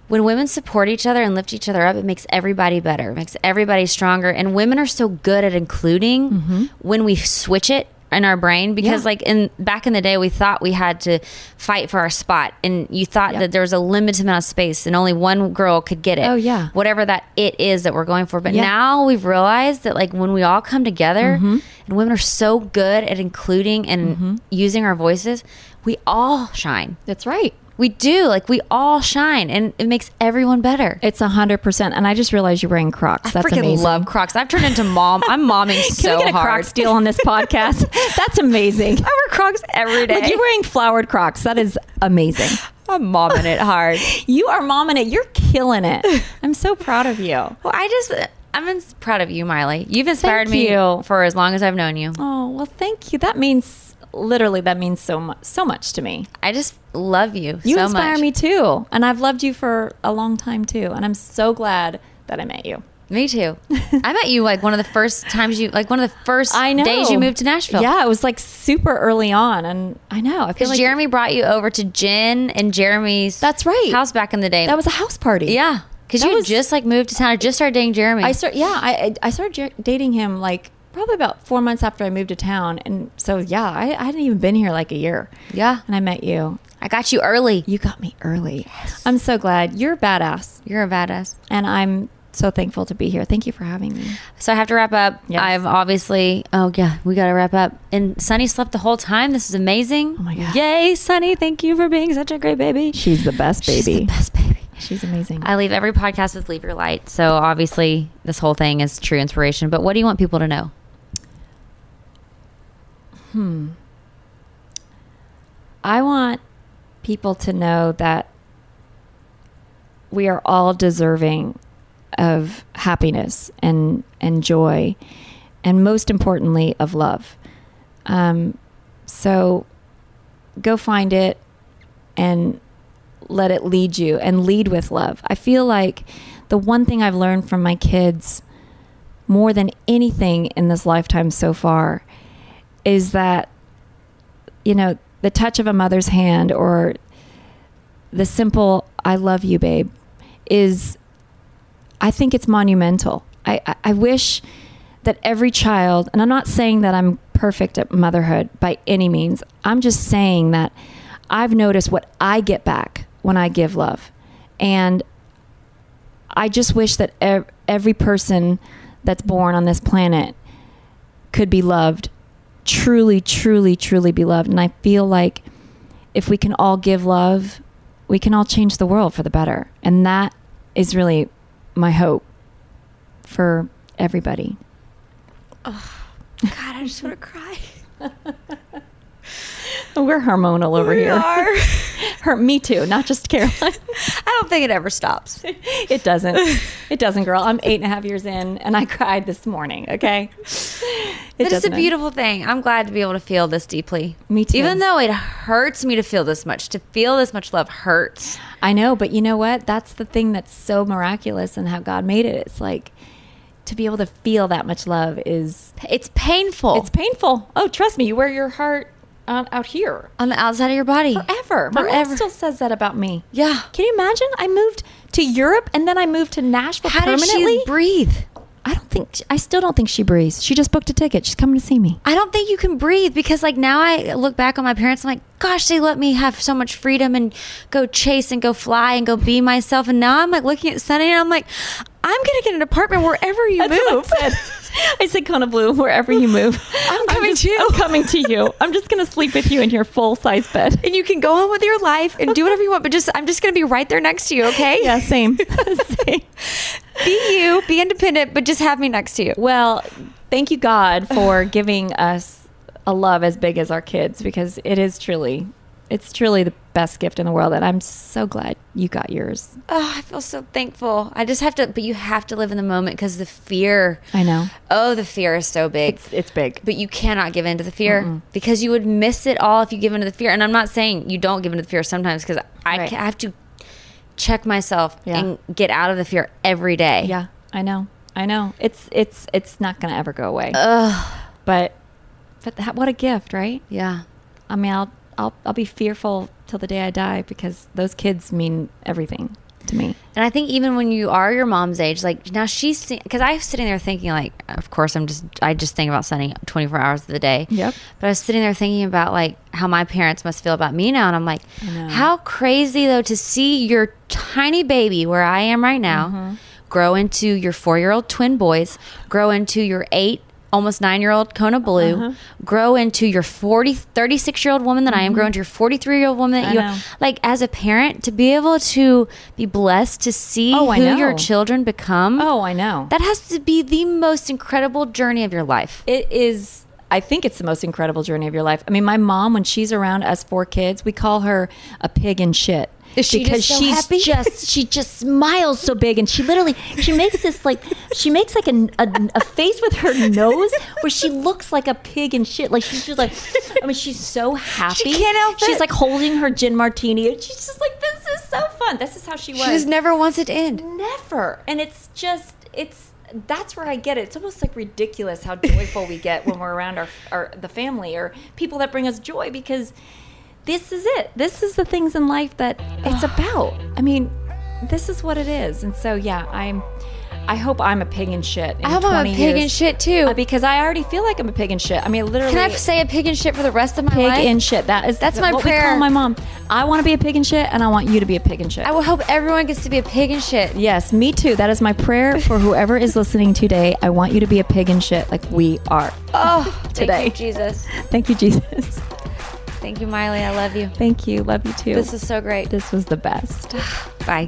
When women support each other and lift each other up, it makes everybody better. It makes everybody stronger. And women are so good at including mm-hmm. when we switch it in our brain because Mm-hmm. Yeah. like in back in the day we thought we had to fight for our spot and you thought Yeah. that there was a limited amount of space and only one girl could get it. Oh, yeah. Whatever that it is that we're going for. But Yeah. now we've realized that like when we all come together Mm-hmm. and women are so good at including and using our voices, we all shine. That's right. We do. Like we all shine and it makes everyone better. It's a hundred percent. And I just realized you're wearing Crocs. I That's freaking amazing. love Crocs. I've turned into mom. I'm momming Can so we get a hard. Crocs deal on this podcast? That's amazing. I wear Crocs every day. Like you're wearing flowered Crocs. That is amazing. I'm momming it hard. You are momming it. You're killing it. I'm so proud of you. Well, I just I'm proud of you, Maile. You've inspired me for as long as I've known you. Oh well, thank you. That means literally that means so much so much to me. I just love you. You so inspire much. me too, and I've loved you for a long time too. And I'm so glad that I met you. Me too. I met you like one of the first times you like one of the first I know. days you moved to Nashville. Yeah, it was like super early on, and I know. I feel Because like Jeremy brought you over to Jen and Jeremy's That's right. house back in the day. that was a house party. yeah. Because you was- just like moved to town. I just started dating Jeremy. I start. Yeah, I I started dating him like probably about four months after I moved to town, and so yeah, I, I hadn't even been here like a year. yeah. and I met you. I got you early. You got me early. I'm so glad. You're a badass, You're a badass. and I'm so thankful to be here. Thank you for having me. So I have to wrap up. Yes. I've obviously, oh yeah, we got to wrap up. And Sunny slept the whole time. This is amazing. Oh my God. Yay, Sunny. Thank you for being such a great baby. She's the best She's baby. the best baby. She's amazing. I leave every podcast with Leave Your Light. So obviously, this whole thing is true inspiration. But what do you want people to know? I want people to know that we are all deserving of happiness and and joy, and most importantly, of love. Um, so go find it and let it lead you and lead with love. I feel like the one thing I've learned from my kids more than anything in this lifetime so far is that you know the touch of a mother's hand or the simple i love you babe is i think it's monumental. I, I, I wish that every child and i'm not saying that i'm perfect at motherhood by any means. I'm just saying that i've noticed what i get back when i give love. And i just wish that ev- every person that's born on this planet could be loved truly, truly, truly be loved. And I feel like if we can all give love, we can all change the world for the better. And that is really my hope for everybody. Oh, God, I just want to cry. We're hormonal over here. Her, me too, not just Caroline. I don't think it ever stops. it doesn't. It doesn't, girl. I'm eight and a half years in, and I cried this morning. Okay. It But it's a doesn't end. beautiful thing. I'm glad to be able to feel this deeply. Me too. Even though it hurts me to feel this much, to feel this much love hurts. I know, but you know what? That's the thing that's so miraculous and how God made it. It's like to be able to feel that much love is It's painful. it's painful. Oh, trust me, you wear your heart out, out here on the outside of your body. forever. My mom still says that about me. Yeah. Can you imagine? I moved to Europe and then I moved to Nashville How permanently. she breathe? I don't think I still don't think she breathes. She just booked a ticket. She's coming to see me. I don't think you can breathe because, like, now I look back on my parents. I'm like, gosh, they let me have so much freedom and go chase and go fly and go be myself. And now I'm like looking at Sunny and I'm like, I'm gonna get an apartment wherever you That's move. I said. I said, Kona Blue, wherever you move, I'm coming just- to you. I'm coming to you. I'm just gonna sleep with you in your full size bed. and you can go on with your life and do whatever you want. But just, I'm just gonna be right there next to you. Okay? Yeah, same. same. Be you. Be independent, but just have me next to you. Well, thank you, God, for giving us a love as big as our kids because it is truly, it's truly the best gift in the world. And I'm so glad you got yours. Oh, I feel so thankful. I just have to, but you have to live in the moment because the fear. I know. Oh, the fear is so big. It's, it's big. but you cannot give in to the fear because you would miss it all if you give in to the fear. And I'm not saying you don't give in to the fear sometimes because I, Right. I have to check myself Yeah. and get out of the fear every day. Yeah, I know. I know. It's it's it's not going to ever go away. Ugh. But but that, what a gift, right? Yeah. I mean, I'll I'll I'll be fearful till the day I die because those kids mean everything to me. And I think even when you are your mom's age, like now she's because I was sitting there thinking, like, of course, I'm just I just think about Sunny 24 hours of the day. Yep. But I was sitting there thinking about like how my parents must feel about me now, and I'm like, how crazy though to see your tiny baby where I am right now Mm-hmm. grow into your four year old twin boys, grow into your eight. Almost nine year old Kona Blue, Uh-huh. grow into your 40, 36 year old woman that I am, grow into your 43 year old woman that Mm-hmm. I you know. like as a parent to be able to be blessed to see Oh, who your children become Oh, I know. that has to be the most incredible journey of your life it is I think it's the most incredible journey of your life. I mean, my mom, when she's around us four kids, we call her a pig in shit. Is she because just so she's happy? just she just smiles so big and she literally she makes this like she makes like a, a, a face with her nose where she looks like a pig and shit like she's just like I mean she's so happy she can't help she's it. like holding her gin martini and she's just like this is so fun this is how she was she just never wants it to end Never. And it's just it's that's where I get it. It's almost like ridiculous how joyful we get when we're around our, our the family or people that bring us joy because this is it. This is the things in life that it's about. I mean, this is what it is. And so yeah, I'm I hope I'm a pig in shit. In I hope I'm a 20 pig in shit too Uh, because I already feel like I'm a pig in shit. I mean, literally. can I say a pig in shit for the rest of my pig life Pig in shit? That is That's my what we prayer. call my mom. I want to be a pig in shit, and I want you to be a pig in shit. I will hope everyone gets to be a pig in shit Yes, me too. That is my prayer for whoever is listening today. I want you to be a pig in shit like we are. oh Today. thank you jesus Thank you, Jesus. thank you Maile i love you Thank you. Love you too. this is so great this was the best. bye